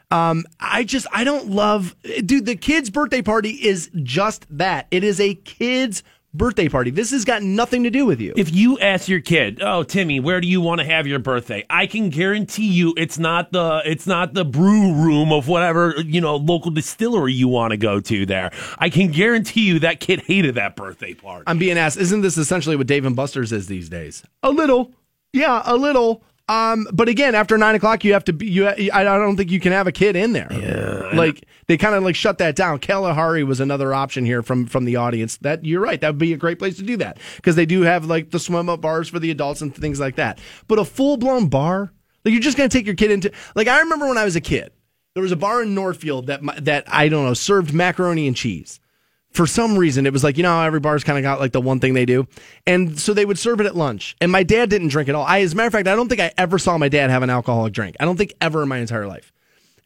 Um, I just I don't love, dude. The kid's birthday party is just that. It is a kid's birthday party. This has got nothing to do with you. If you ask your kid, "Oh, Timmy, where do you want to have your birthday?" I can guarantee you it's not the it's not the brew room of whatever, you know, local distillery you want to go to there. I can guarantee you that kid hated that birthday party. I'm being asked, isn't this essentially what Dave and Buster's is these days? A little. Yeah, a little. Um, but again, after nine o'clock, you have to be. You, I don't think you can have a kid in there. Yeah, like they kind of like shut that down. Kalahari was another option here from from the audience. That you're right. That would be a great place to do that because they do have like the swim up bars for the adults and things like that. But a full blown bar, like you're just gonna take your kid into. Like I remember when I was a kid, there was a bar in Northfield that that I don't know served macaroni and cheese for some reason it was like you know every bar's kind of got like the one thing they do? And so they would serve it at lunch. And my dad didn't drink at all. I as a matter of fact i don't think i ever saw my dad have an alcoholic drink. I don't think ever in my entire life.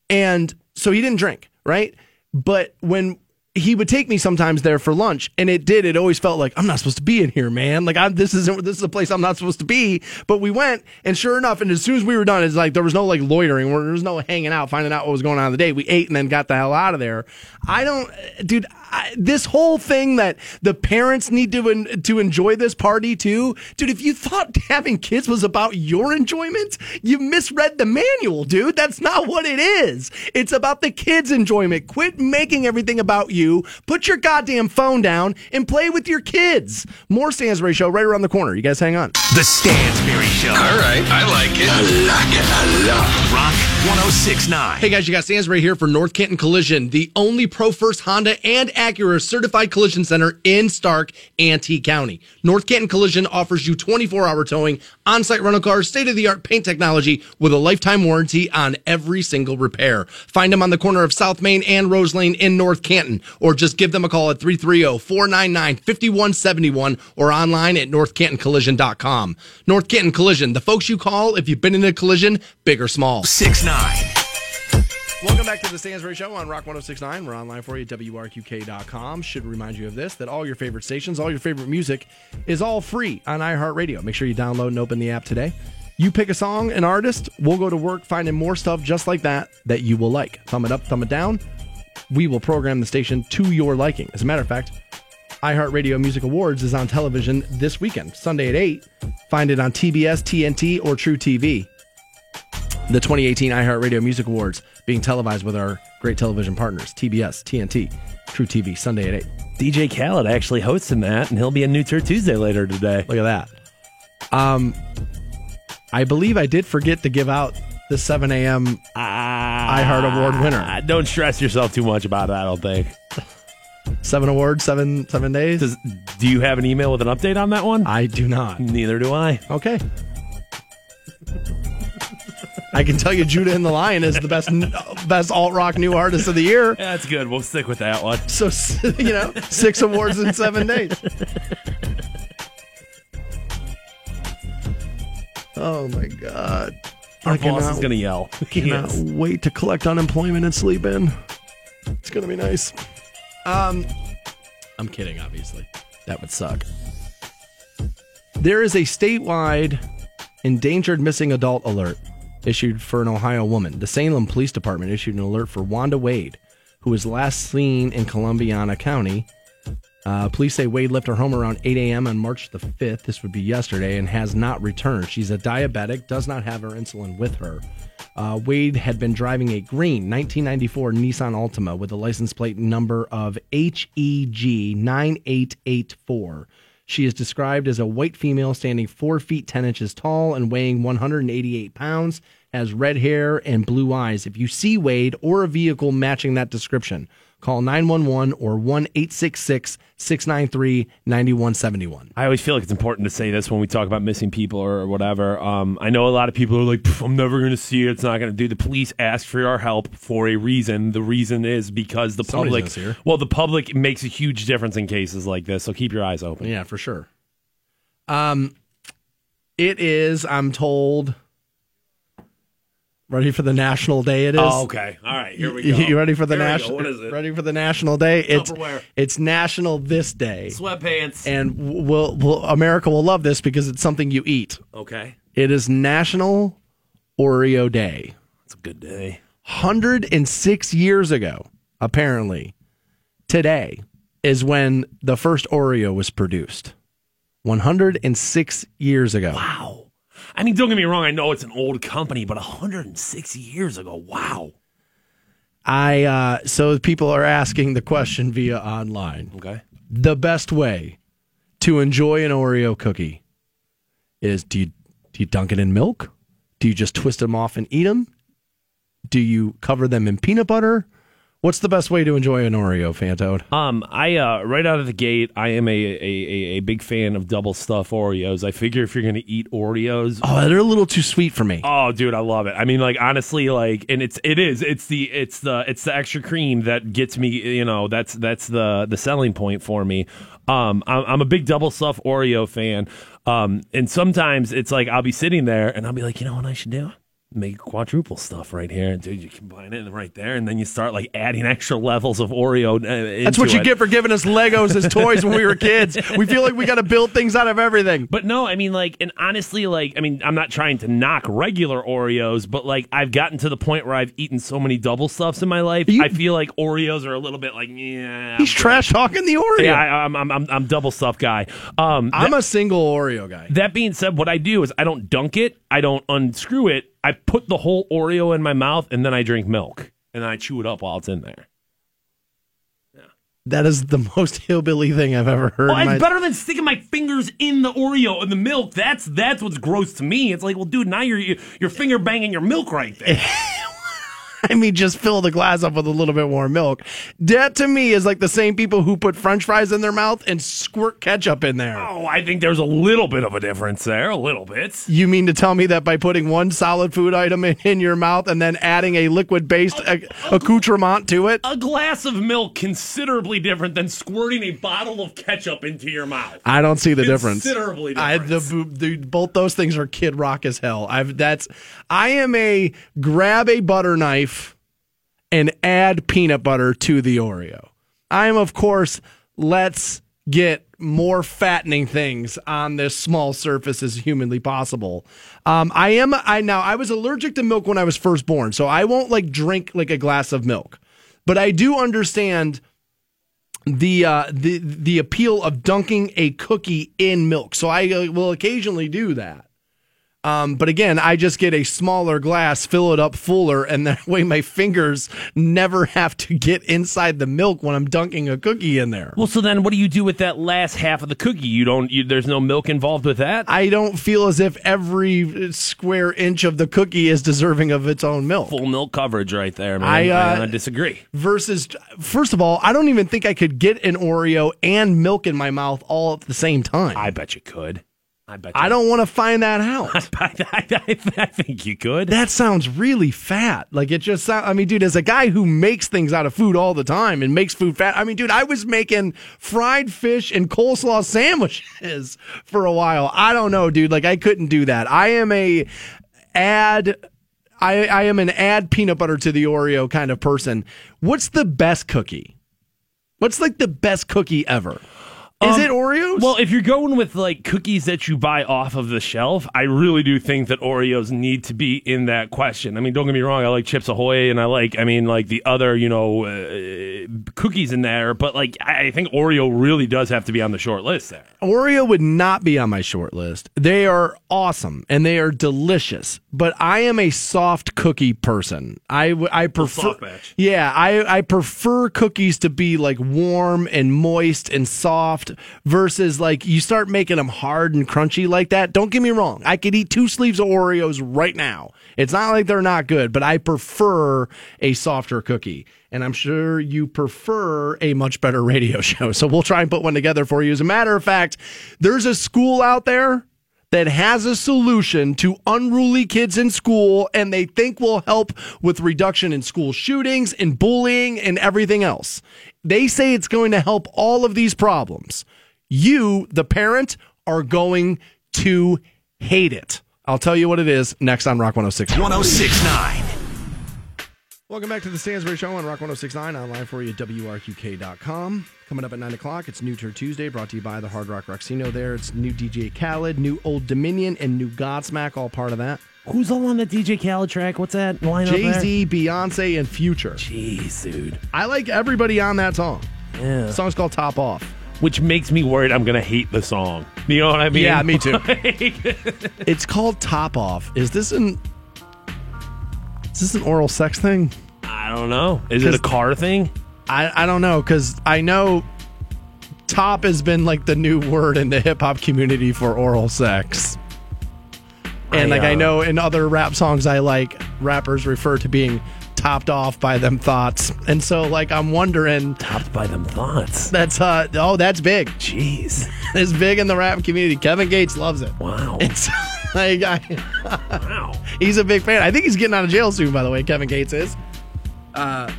And so he didn't drink right? But when he would take me sometimes there for lunch, and it did. It always felt like I'm not supposed to be in here, man. Like I'm, this isn't this is a place I'm not supposed to be. But we went, and sure enough, and as soon as we were done, it's like there was no like loitering, there was no hanging out, finding out what was going on in the day. We ate and then got the hell out of there. I don't, dude. I, this whole thing that the parents need to to enjoy this party too, dude. If you thought having kids was about your enjoyment, you misread the manual, dude. That's not what it is. It's about the kids' enjoyment. Quit making everything about you. Put your goddamn phone down and play with your kids. More Stansbury Show right around the corner. You guys hang on. The Stansbury Show. All right, I like it. I like it. I love it. Rock 1069. Hey guys, you got Stansbury here for North Canton Collision, the only Pro First Honda and Acura certified collision center in Stark T County. North Canton Collision offers you 24 hour towing, on site rental cars, state of the art paint technology with a lifetime warranty on every single repair. Find them on the corner of South Main and Rose Lane in North Canton, or just give them a call at 330 499 5171 or online at northcantoncollision.com. North Canton Collision, the folks you call if you've been in a collision, big or small. 6 9. Welcome back to the Stansbury Show on Rock 1069. We're online for you at WRQK.com. Should remind you of this that all your favorite stations, all your favorite music is all free on iHeartRadio. Make sure you download and open the app today. You pick a song, an artist, we'll go to work finding more stuff just like that that you will like. Thumb it up, thumb it down. We will program the station to your liking. As a matter of fact, iHeartRadio Music Awards is on television this weekend, Sunday at 8. Find it on TBS, TNT, or True TV. The 2018 iHeartRadio Music Awards being televised with our great television partners, TBS, TNT, True TV, Sunday at 8. DJ Khaled actually hosts hosting that, and he'll be in New Turd Tuesday later today. Look at that. Um, I believe I did forget to give out the 7 a.m. iHeart Award winner. Ah, Don't stress yourself too much about it, I don't think. Seven awards, seven seven days. Does, do you have an email with an update on that one? I do not. Neither do I. Okay. I can tell you, Judah and the Lion is the best best alt rock new artist of the year. That's good. We'll stick with that one. So you know, six awards in seven days. Oh my god! Our I boss cannot- is going to yell. He cannot is. wait to collect unemployment and sleep in. It's gonna be nice. Um, I'm kidding. Obviously, that would suck. There is a statewide endangered missing adult alert issued for an Ohio woman. The Salem Police Department issued an alert for Wanda Wade, who was last seen in Columbiana County. Uh, police say Wade left her home around 8 a.m. on March the 5th. This would be yesterday, and has not returned. She's a diabetic, does not have her insulin with her. Uh, Wade had been driving a green 1994 Nissan Altima with a license plate number of HEG 9884. She is described as a white female standing 4 feet 10 inches tall and weighing 188 pounds, has red hair and blue eyes. If you see Wade or a vehicle matching that description, call 911 or 1 866 693 9171. I always feel like it's important to say this when we talk about missing people or whatever. Um, I know a lot of people are like, I'm never going to see it. It's not going to do. The police ask for our help for a reason. The reason is because the Somebody's public, gonna see her. well, the public makes a huge difference in cases like this. So keep your eyes open. Yeah, for sure. Um, it is. I'm told. Ready for the national day? It is. Oh, okay. All right. Here we go. You ready for the Here we go. national? What is it? Ready for the national day? It's Tupperware. it's National This Day, Sweatpants. and we'll, we'll America will love this because it's something you eat. okay. It is National Oreo Day. It's a good day. 106 years ago, apparently, today, is when the first Oreo was produced. 106 years ago. Wow. I mean, don't get me wrong. I know it's an old company, but 160 years ago. Wow. I uh, so people are asking the question via online. Okay. The best way to enjoy an Oreo cookie is do you do you dunk it in milk? Do you just twist them off and eat them? Do you cover them in peanut butter? What's the best way to enjoy an Oreo, Fantone? Um, I uh, right out of the gate, I am a, a, a, a big fan of double stuff Oreos. I figure if you're going to eat Oreos, Oh, they're a little too sweet for me. Oh, dude, I love it. I mean, like honestly, like, and it's it is it's the it's the it's the extra cream that gets me. You know, that's that's the the selling point for me. Um, I'm, I'm a big double stuff Oreo fan. Um, and sometimes it's like I'll be sitting there and I'll be like, you know what I should do? Make quadruple stuff right here, and dude, you combine it right there, and then you start like adding extra levels of Oreo. Uh, That's what you it. get for giving us Legos as toys when we were kids. We feel like we got to build things out of everything. But no, I mean, like, and honestly, like, I mean, I'm not trying to knock regular Oreos, but like, I've gotten to the point where I've eaten so many double stuffs in my life. You- I feel like Oreos are a little bit like, yeah. He's trash talking the Oreo. Yeah, I, I'm, I'm, I'm, I'm double stuff guy. Um, I'm that, a single Oreo guy. that being said, what I do is I don't dunk it, I don't unscrew it. I put the whole Oreo in my mouth, and then I drink milk, and I chew it up while it's in there. Yeah. That is the most hillbilly thing I've ever heard. Oh, well, it's my- better than sticking my fingers in the Oreo and the milk. That's that's what's gross to me. It's like, well, dude, now you're you're finger banging your milk right there. I mean, just fill the glass up with a little bit more milk. That to me is like the same people who put French fries in their mouth and squirt ketchup in there. Oh, I think there's a little bit of a difference there, a little bit. You mean to tell me that by putting one solid food item in, in your mouth and then adding a liquid based accoutrement to it? A glass of milk considerably different than squirting a bottle of ketchup into your mouth. I don't see the difference. Considerably different. I, the, the, both those things are kid rock as hell. I've that's I am a grab a butter knife and add peanut butter to the Oreo. I am of course let's get more fattening things on this small surface as humanly possible. Um, I am I now I was allergic to milk when I was first born, so I won't like drink like a glass of milk. But I do understand the uh, the the appeal of dunking a cookie in milk. So I uh, will occasionally do that. Um, but again, I just get a smaller glass, fill it up fuller, and that way my fingers never have to get inside the milk when I'm dunking a cookie in there. Well, so then what do you do with that last half of the cookie? You don't. You, there's no milk involved with that. I don't feel as if every square inch of the cookie is deserving of its own milk. Full milk coverage right there, man. I, uh, I disagree. Versus, first of all, I don't even think I could get an Oreo and milk in my mouth all at the same time. I bet you could. I bet. I don't want to find that out. I, I, I think you could. That sounds really fat. Like it just sounds. I mean, dude, as a guy who makes things out of food all the time and makes food fat. I mean, dude, I was making fried fish and coleslaw sandwiches for a while. I don't know, dude. Like I couldn't do that. I am a add. I, I am an add peanut butter to the Oreo kind of person. What's the best cookie? What's like the best cookie ever? Is Um, it Oreos? Well, if you're going with like cookies that you buy off of the shelf, I really do think that Oreos need to be in that question. I mean, don't get me wrong, I like Chips Ahoy and I like, I mean, like the other, you know, uh, cookies in there, but like I I think Oreo really does have to be on the short list there. Oreo would not be on my short list. They are awesome and they are delicious, but I am a soft cookie person. I I prefer. Yeah, I I prefer cookies to be like warm and moist and soft versus like you start making them hard and crunchy like that. Don't get me wrong. I could eat two sleeves of Oreos right now. It's not like they're not good, but I prefer a softer cookie. And I'm sure you prefer a much better radio show. So we'll try and put one together for you. As a matter of fact, there's a school out there that has a solution to unruly kids in school and they think will help with reduction in school shootings and bullying and everything else. They say it's going to help all of these problems. You, the parent, are going to hate it. I'll tell you what it is next on Rock 106. 1069. Welcome back to the Stansbury Show on Rock 1069, online for you at WRQK.com. Coming up at 9 o'clock, it's New Turd Tuesday, brought to you by the Hard Rock Rocksino there. It's new DJ Khaled, new Old Dominion, and new Godsmack, all part of that. Who's all on the DJ Khaled track? What's that lineup Jay Z, Beyonce, and Future. Jeez, dude. I like everybody on that song. Yeah. The song's called Top Off. Which makes me worried I'm gonna hate the song. You know what I mean? Yeah, me too. It's called Top Off. Is this an is this an oral sex thing? I don't know. Is it a car thing? I, I don't know because I know top has been like the new word in the hip hop community for oral sex. And I, like I uh, know in other rap songs I like, rappers refer to being topped off by them thoughts. And so like I'm wondering Topped by them thoughts. that's uh oh that's big. Jeez. It's big in the rap community. Kevin Gates loves it. Wow. It's like I, wow. he's a big fan. I think he's getting out of jail soon, by the way. Kevin Gates is. Uh,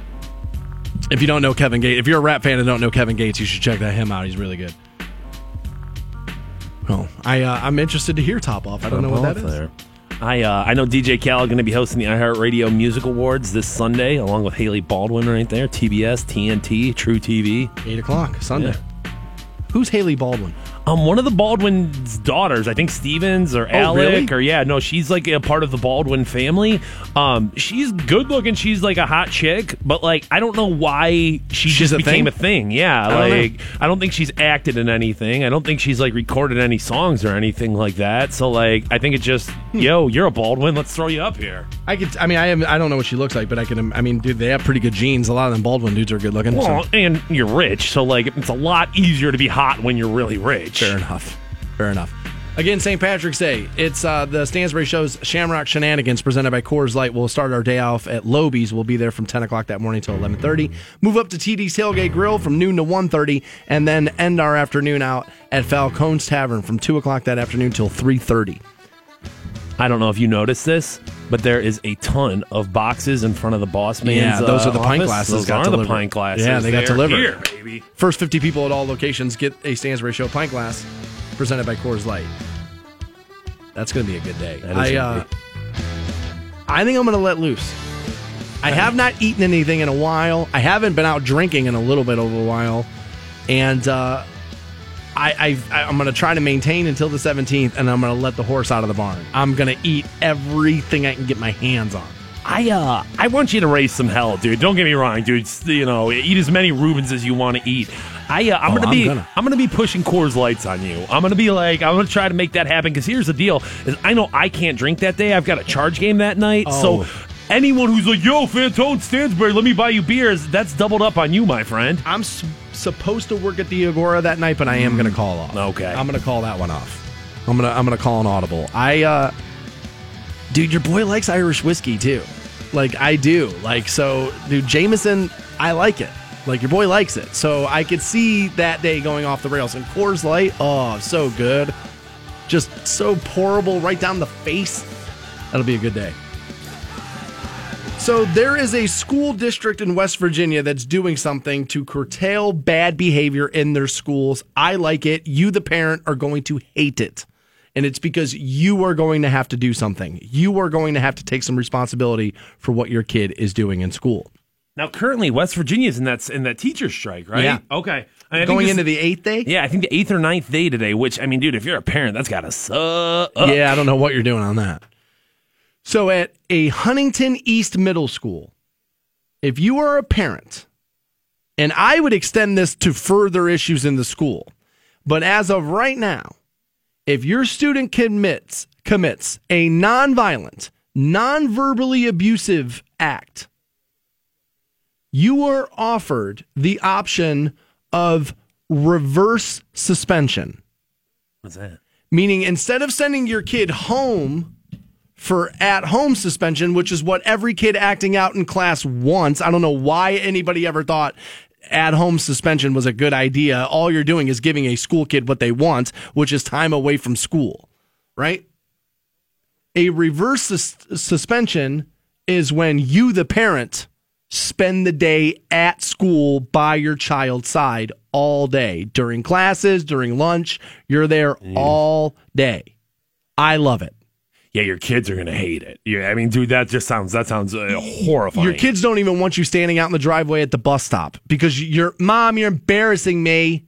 if you don't know Kevin Gates, if you're a rap fan and don't know Kevin Gates, you should check that him out. He's really good. Oh, I uh, I'm interested to hear Top Off. I don't know what that is. I uh, I know DJ Khaled going to be hosting the iHeartRadio Music Awards this Sunday, along with Hailey Baldwin right there. TBS, TNT, True TV. Eight o'clock Sunday. Who's Hailey Baldwin? Um, one of the Baldwin's daughters, I think Stevens or Alec, Oh, really? or yeah, no, she's like a part of the Baldwin family. Um, she's good looking. She's like a hot chick, but like I don't know why she She's just a became thing? a thing. Yeah, don't like I don't think she's acted in anything. I don't think she's like recorded any songs or anything like that. So like I think it's just Hmm. yo, you're a Baldwin. Let's throw you up here. I could. I mean, I am. I don't know what she looks like, but I can. I mean, dude, they have pretty good genes. A lot of them Baldwin dudes are good looking. so- Well, and you're rich, so like it's a lot easier to be hot when you're really rich. Fair enough. Fair enough. Again, St. Patrick's Day. It's uh, the Stansbury Show's Shamrock Shenanigans presented by Coors Light. We'll start our day off at Lobies. We'll be there from 10 o'clock that morning till 11.30. Move up to TD's Tailgate Grill from noon to 1.30, and then end our afternoon out at Falcone's Tavern from 2 o'clock that afternoon till 3.30. I don't know if you noticed this, but there is a ton of boxes in front of the boss man's. Yeah, those uh, are the pint office. glasses Those got are the pint glasses. Yeah, they got They're delivered. Here, baby. First 50 people at all locations get a Stansbury Show pint glass presented by Coors Light. That's going to be a good day. I, uh, I think I'm going to let loose. I have not eaten anything in a while. I haven't been out drinking in a little bit over a while, and uh, I, I I'm going to try to maintain until the 17th, and I'm going to let the horse out of the barn. I'm going to eat everything I can get my hands on. I uh, I want you to raise some hell, dude. Don't get me wrong, dude. You know, eat as many Reubens as you want to eat. I uh, I'm Oh, gonna I'm be gonna. I'm gonna be pushing Coors Lights on you. I'm gonna be like I'm gonna try to make that happen because here's the deal: is I know I can't drink that day. I've got a charge game that night, Oh. so. Anyone who's like, yo, Fantone Stansbury, let me buy you beers, that's doubled up on you, my friend. I'm s- supposed to work at the Agora that night, but I am going to call off. Okay. I'm going to call that one off. I'm going to I'm going to call an audible. I uh dude, your boy likes Irish whiskey too. Like I do. Like so dude, Jameson, I like it. Like your boy likes it. So I could see that day going off the rails. And Coors Light, oh, so good. Just so pourable right down the face. That'll be a good day. So there is a school district in West Virginia that's doing something to curtail bad behavior in their schools. I like it. You, the parent, are going to hate it. And it's because you are going to have to do something. You are going to have to take some responsibility for what your kid is doing in school. Now, currently, West Virginia's in that in that teacher strike, right? Yeah. Okay. I Going this- into the eighth day? yeah, I think the eighth or ninth day today. Which I mean, dude, if you're a parent, that's gotta suck. Yeah, I don't know what you're doing on that. So at a Huntington East Middle School, if you are a parent, and I would extend this to further issues in the school, but as of right now, if your student commits commits a nonviolent, non-verbally abusive act, you are offered the option of reverse suspension What's that? meaning instead of sending your kid home for at home suspension, which is what every kid acting out in class wants, I don't know why anybody ever thought at home suspension was a good idea. All you're doing is giving a school kid what they want, which is time away from school, right? A reverse sus- suspension is when you, the parent, spend the day at school by your child's side all day during classes, during lunch. You're there all day. I love it. Yeah, your kids are gonna hate it. Yeah, I mean, dude, that just sounds that sounds uh, horrifying. Your kids don't even want you standing out in the driveway at the bus stop because you're, mom, you're embarrassing me.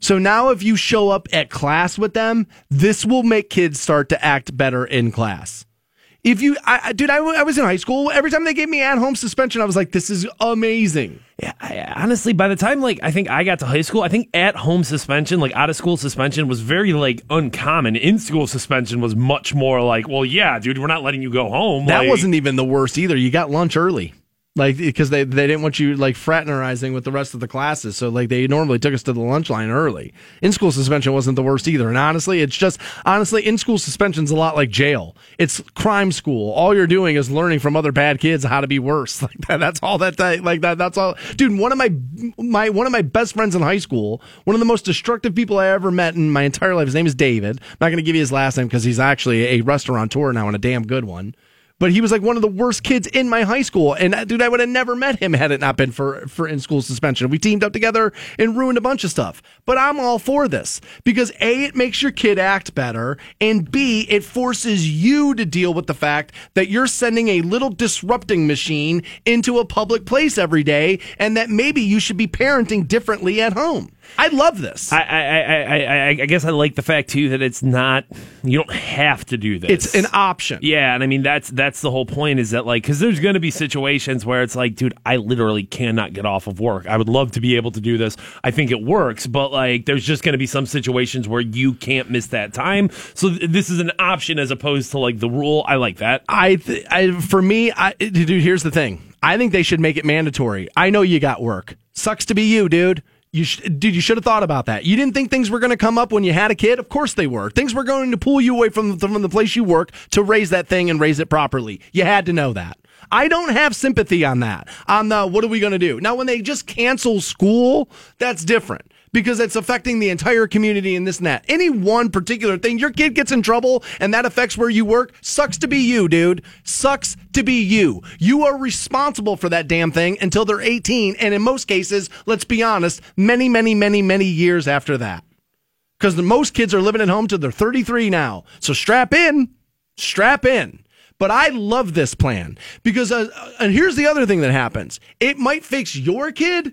So now if you show up at class with them, this will make kids start to act better in class. If you, I, I- dude, I, I was in high school. Every time they gave me at home suspension, I was like, this is amazing. Yeah, I, honestly, by the time like I think I got to high school, I think at home suspension, like out of school suspension, was very like uncommon. In school suspension was much more like, well, yeah, dude, we're not letting you go home. That Like- wasn't even the worst either. You got lunch early. Like because they, they didn't want you like fraternizing with the rest of the classes, so like they normally took us to the lunch line early. In school suspension wasn't the worst either, and honestly, it's just honestly in school suspension's a lot like jail. It's crime school. All you're doing is learning from other bad kids how to be worse. Like that, that's all that like that. That's all, dude. One of my my one of my best friends in high school, one of the most destructive people I ever met in my entire life. His name is David. I'm not going to give you his last name because he's actually a restaurateur now and a damn good one but he was like one of the worst kids in my high school. And uh, dude, I would have never met him had it not been for for in school suspension. We teamed up together and ruined a bunch of stuff. But I'm all for this because a it makes your kid act better, and b it forces you to deal with the fact that you're sending a little disrupting machine into a public place every day, and that maybe you should be parenting differently at home. I love this. I, I, I, I, I guess I like the fact too that it's not. You don't have to do this. it's an option. Yeah, and I mean that's that's the whole point is that like because there's going to be situations where it's like, dude, I literally cannot get off of work. I would love to be able to do this. I think it works, but like there's just going to be some situations where you can't miss that time. So th- this is an option as opposed to like the rule. I like that. I, th- I for me, I, dude. Here's the thing. I think they should make it mandatory. I know you got work. Sucks to be you, dude. You sh- dude, you should have thought about that. You didn't think things were going to come up when you had a kid. Of course they were. Things were going to pull you away from the, from the place you work to raise that thing and raise it properly. You had to know that. I don't have sympathy on that. On the what are we going to do now? When they just cancel school, that's different because it's affecting the entire community and this and that. Any one particular thing, your kid gets in trouble and that affects where you work, sucks to be you, dude. Sucks to be you. You are responsible for that damn thing until they're 18. And in most cases, let's be honest, many, many, many, many years after that. Because most kids are living at home till they're 33 now. So strap in, strap in. But I love this plan because, uh, and here's the other thing that happens it might fix your kid,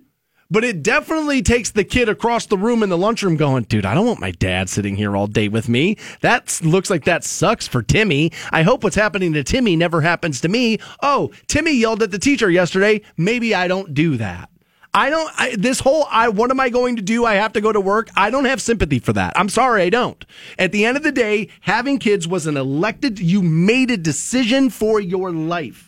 but it definitely takes the kid across the room in the lunchroom going, dude, I don't want my dad sitting here all day with me. That looks like that sucks for Timmy. I hope what's happening to Timmy never happens to me. Oh, Timmy yelled at the teacher yesterday. Maybe I don't do that. I don't. I, this whole I. What am I going to do? I have to go to work. I don't have sympathy for that. I'm sorry, I don't. At the end of the day, having kids was an elected. You made a decision for your life,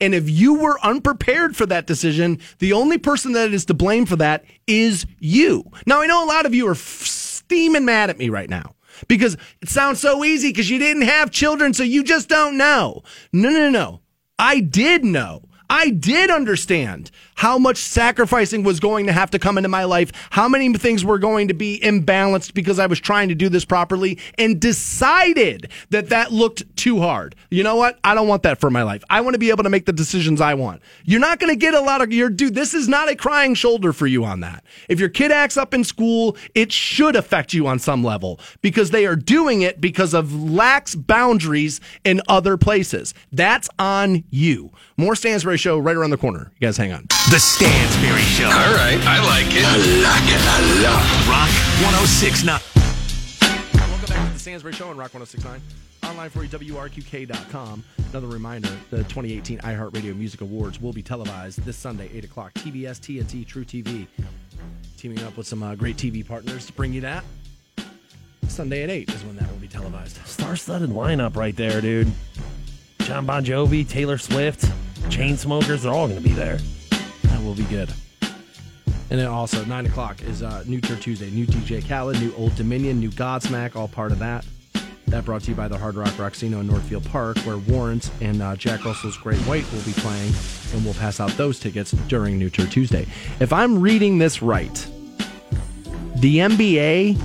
and if you were unprepared for that decision, the only person that is to blame for that is you. Now, I know a lot of you are steaming mad at me right now because it sounds so easy because you didn't have children, so you just don't know. No, no, no. I did know. I did understand how much sacrificing was going to have to come into my life, how many things were going to be imbalanced because I was trying to do this properly, and decided that that looked too hard. You know what? I don't want that for my life. I want to be able to make the decisions I want. You're not going to get a lot of your dude. This is not a crying shoulder for you on that. If your kid acts up in school, it should affect you on some level because they are doing it because of lax boundaries in other places. That's on you. More Stansbury Show right around the corner. You guys hang on. The Stansbury Show. All right, I like it. I like it. I love Rock 1069. Welcome back to the Stansbury Show on Rock 1069. Online for you, WRQK.com. Another reminder the 2018 iHeartRadio Music Awards will be televised this Sunday, 8 o'clock. TBS, TNT, True TV. Teaming up with some uh, great TV partners to bring you that. Sunday at 8 is when that will be televised. Star-studded lineup right there, dude. Jon Bon Jovi, Taylor Swift, Chainsmokers, they're all going to be there. Will be good. And then also, 9 o'clock is uh, New Turd Tuesday. New DJ Khaled, new Old Dominion, new Godsmack, all part of that. That brought to you by the Hard Rock Rocksino in Northfield Park, where Warrant and uh, Jack Russell's Great White will be playing, and we'll pass out those tickets during New Turd Tuesday. If I'm reading this right, the NBA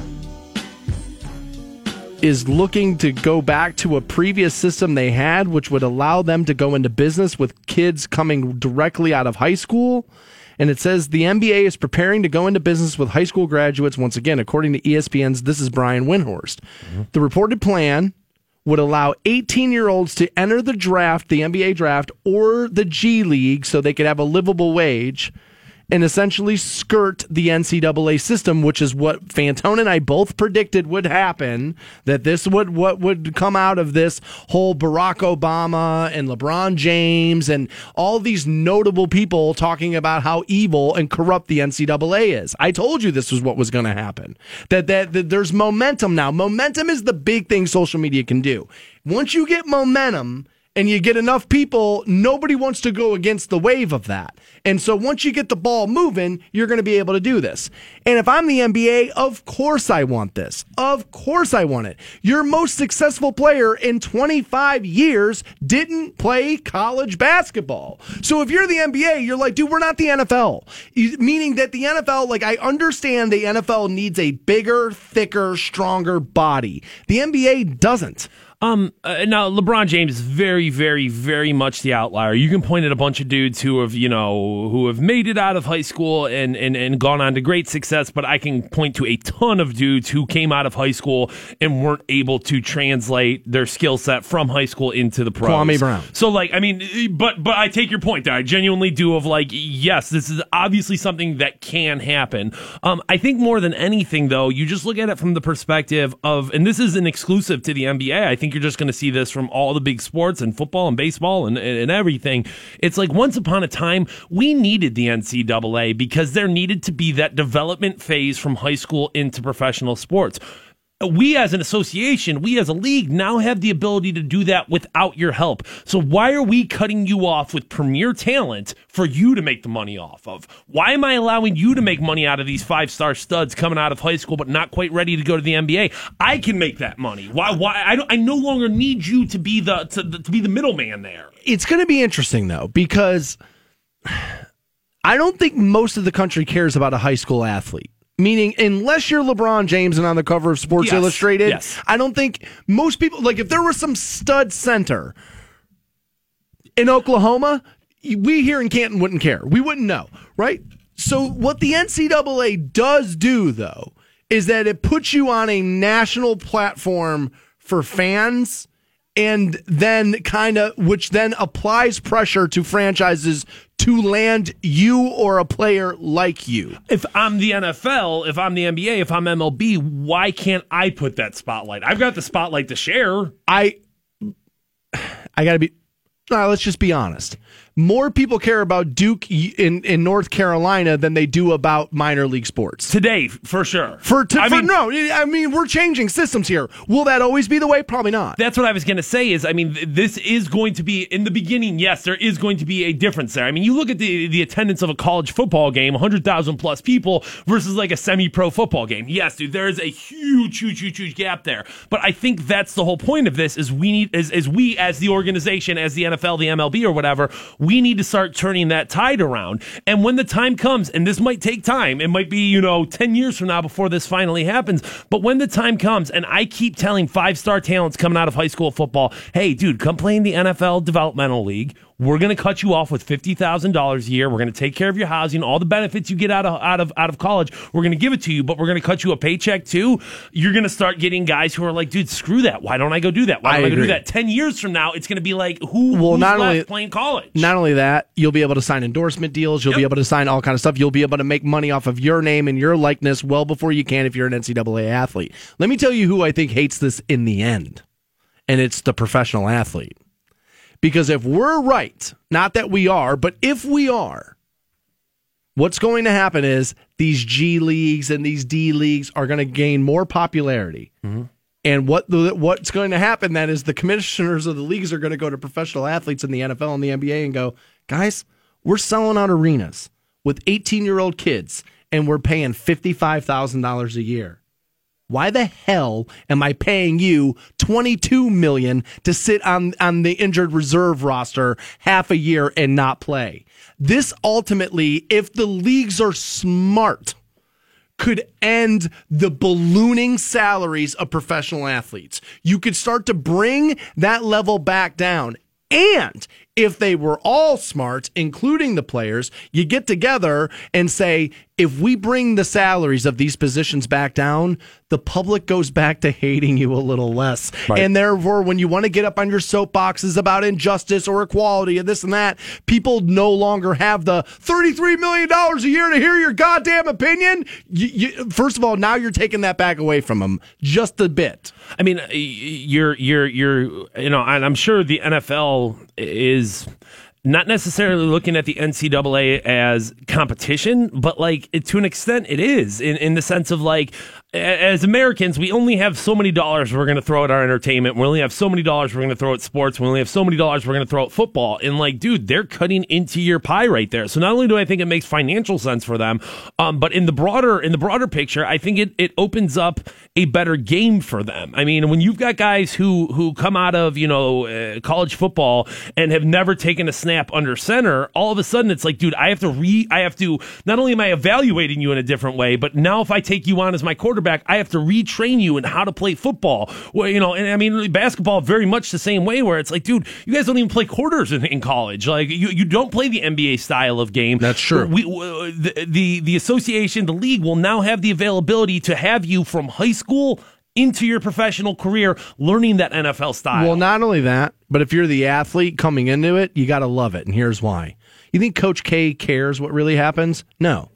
is looking to go back to a previous system they had, which would allow them to go into business with kids coming directly out of high school. And it says the NBA is preparing to go into business with high school graduates once again, according to ESPN's This is Brian Windhorst. Mm-hmm. The reported plan would allow 18 year olds to enter the draft, the NBA draft, or the G League so they could have a livable wage. And essentially skirt the NCAA system, which is what Fantone and I both predicted would happen. That this would what would come out of this whole Barack Obama and LeBron James and all these notable people talking about how evil and corrupt the NCAA is. I told you this was what was going to happen. That, that that there's momentum now. Momentum is the big thing social media can do. Once you get momentum and you get enough people, nobody wants to go against the wave of that. And so once you get the ball moving, you're going to be able to do this. And if I'm the NBA, of course I want this. Of course I want it. Your most successful player in 25 years didn't play college basketball. So if you're the NBA, you're like, dude, we're not the NFL. Meaning that the NFL, like, I understand the NFL needs a bigger, thicker, stronger body. The NBA doesn't. Um, uh, now LeBron James is very, very, very much the outlier. You can point at a bunch of dudes who have, you know, who have made it out of high school and, and, and gone on to great success, but I can point to a ton of dudes who came out of high school and weren't able to translate their skill set from high school into the pros. Kwame Brown. So, like, I mean, but but I take your point there. I genuinely do. Of like, yes, this is obviously something that can happen. Um, I think more than anything, though, you just look at it from the perspective of, and this is an exclusive to the NBA. I think you're just going to see this from all the big sports and football and baseball and, and, and everything. It's like once upon a time, we needed the NCAA because there needed to be that development phase from high school into professional sports we as an association, we as a league now have the ability to do that without your help. So why are we cutting you off with premier talent for you to make the money off of? Why am I allowing you to make money out of these five star studs coming out of high school but not quite ready to go to the NBA? I can make that money. Why? Why? I, I no longer need you to be the to, to be the middleman there. It's going to be interesting though because I don't think most of the country cares about a high school athlete. Meaning, unless you're LeBron James and on the cover of Sports Yes, Illustrated, yes. I don't think most people, like if there was some stud center in Oklahoma, we here in Canton wouldn't care. We wouldn't know, right? So, what the NCAA does do, though, is that it puts you on a national platform for fans and then kind of, which then applies pressure to franchises to land you or a player like you. If I'm the NFL, if I'm the NBA, if I'm MLB, why can't I put that spotlight? I've got the spotlight to share. I I got to be. all right, let's just be honest. More people care about Duke in, in North Carolina than they do about minor league sports. Today, for sure. For, to, I for mean, no, I mean we're changing systems here. Will that always be the way? Probably not. That's what I was going to say. Is I mean, th- this is going to be in the beginning. Yes, there is going to be a difference there. I mean, you look at the the attendance of a college football game, hundred thousand plus people versus like a semi pro football game. Yes, dude, there is a huge, huge, huge, huge gap there. But I think that's the whole point of this. Is we need, is, is we as the organization, as the NFL, the MLB, or whatever, we need to start turning that tide around. And when the time comes, and this might take time, it might be you know ten years from now before this finally happens. But when the time comes, and I keep telling five star talents coming out of high school football, hey, dude, come play in the NFL developmental league. We're going to cut you off with fifty thousand dollars a year. We're going to take care of your housing, all the benefits you get out of out of out of college. We're going to give it to you, but we're going to cut you a paycheck too. You're going to start getting guys who are like, dude, screw that. Why don't I go do that? Why I don't I, go do that? Ten years from now, it's going to be like, who? Well, not only- playing college. Not only that, you'll be able to sign endorsement deals. You'll be able to sign all kind of stuff. You'll be able to make money off of your name and your likeness well before you can if you're an NCAA athlete. Let me tell you who I think hates this in the end, and it's the professional athlete. Because if we're right, not that we are, but if we are, what's going to happen is these G leagues and these D leagues are going to gain more popularity. Mm-hmm. And what the, what's going to happen then is the commissioners of the leagues are going to go to professional athletes in the NFL and the NBA and go, guys, we're selling out arenas with 18 year old kids and we're paying $55,000 a year. Why the hell am I paying you 22 million to sit on on the injured reserve roster half a year and not play? This ultimately, if the leagues are smart, could end the ballooning salaries of professional athletes. You could start to bring that level back down. And If they were all smart, including the players, you get together and say, if we bring the salaries of these positions back down, the public goes back to hating you a little less. Right. And therefore, when you want to get up on your soapboxes about injustice or equality and this and that, people no longer have the $33 million a year to hear your goddamn opinion. You, you, first of all, now you're taking that back away from them just a bit. I mean, you're you're you're you know, and I'm sure the NFL is not necessarily looking at the NCAA as competition, but like to an extent it is in, in the sense of like as Americans, we only have so many dollars we're going to throw at our entertainment. We only have so many dollars we're going to throw at sports. We only have so many dollars we're going to throw at football. And like, dude, they're cutting into your pie right there. So not only do I think it makes financial sense for them, um, but in the broader in the broader picture, I think it it opens up a better game for them. I mean, when you've got guys who who come out of you know uh, college football and have never taken a snap under center, all of a sudden it's like, dude, I have to re I have to not only am I evaluating you in a different way, but now if I take you on as my quarterback quarterback, I have to retrain you in how to play football. Well, you know, and I mean, basketball very much the same way where it's like, dude, you guys don't even play quarters in, in college. Like you, you don't play the NBA style of game. That's true. We, the, the, the association, the league will now have the availability to have you from high school into your professional career learning that NFL style. Well, not only that, but if you're the athlete coming into it, you got to love it. And here's why. You think Coach K cares what really happens? No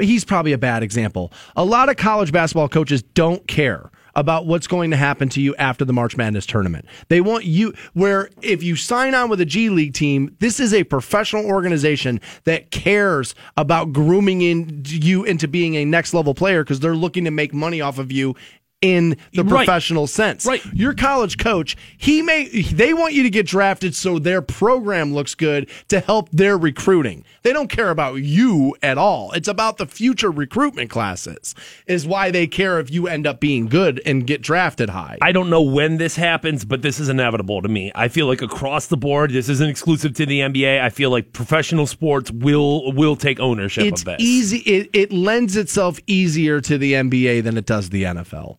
he's probably a bad example. A lot of college basketball coaches don't care about what's going to happen to you after the March Madness tournament. They want you, where if you sign on with a G League team, this is a professional organization that cares about grooming in you into being a next level player because they're looking to make money off of you in the right. professional sense. Right. Your college coach, he may they want you to get drafted so their program looks good to help their recruiting. They don't care about you at all. It's about the future recruitment classes. Is why they care if you end up being good and get drafted high. I don't know when this happens, but this is inevitable to me. I feel like across the board, this isn't exclusive to the NBA. I feel like professional sports will will take ownership it's of this. Easy it, it lends itself easier to the NBA than it does the NFL.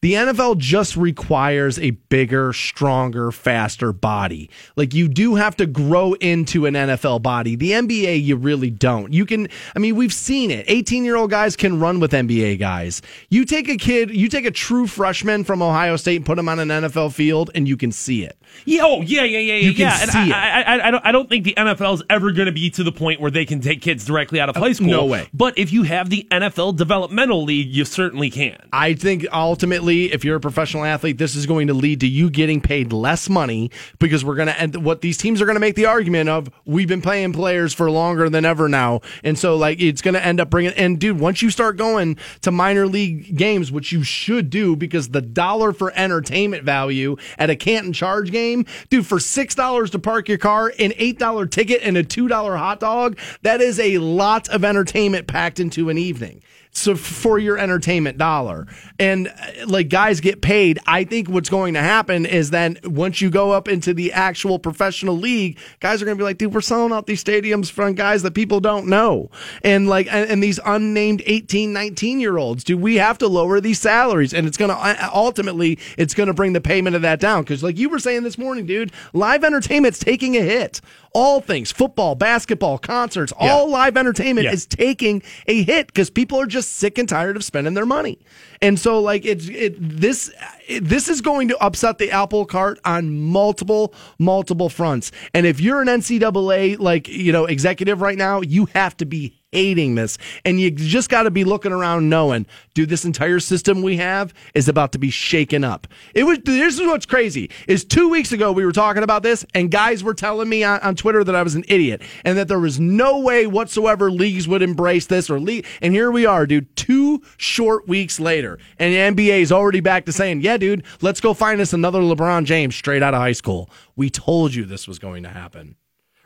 The NFL just requires a bigger, stronger, faster body. Like you do have to grow into an NFL body. The NBA, you really don't. You can, I mean, we've seen it. 18 year old guys can run with NBA guys. You take a kid, you take a true freshman from Ohio State and put him on an NFL field and you can see it. Yeah, oh, yeah, yeah, yeah, yeah. you yeah. Can see I, I, I, I, don't, I don't think the NFL is ever going to be to the point where they can take kids directly out of uh, high school. No way. But if you have the NFL developmental league, you certainly can. I think ultimately if you're a professional athlete, this is going to lead to you getting paid less money because we're going to end what these teams are going to make the argument of we've been paying players for longer than ever now. And so, like, it's going to end up bringing, and dude, once you start going to minor league games, which you should do because the dollar for entertainment value at a Canton Charge game, dude, for $6 to park your car, an $8 ticket, and a $2 hot dog, that is a lot of entertainment packed into an evening so for your entertainment dollar. And uh, like guys get paid. I think what's going to happen is then once you go up into the actual professional league, guys are going to be like, dude, we're selling out these stadiums from guys that people don't know. And like, and, and these unnamed 18, 19 year olds, do we have to lower these salaries? And it's going to uh, ultimately, it's going to bring the payment of that down. Cause like you were saying this morning, dude, live entertainment's taking a hit all things football, basketball, concerts, yeah. all live entertainment yeah. is taking a hit because people are just sick and tired of spending their money. And so, like, it's it, this this is going to upset the apple cart on multiple multiple fronts. And if you're an NCAA like you know executive right now, you have to be hating this. And you just got to be looking around knowing, dude, this entire system we have is about to be shaken up. It was, this is what's crazy is two weeks ago we were talking about this and guys were telling me on, on Twitter that I was an idiot and that there was no way whatsoever leagues would embrace this or league. And here we are, dude, two short weeks later and the NBA is already back to saying, yeah, dude, let's go find us another LeBron James straight out of high school. We told you this was going to happen.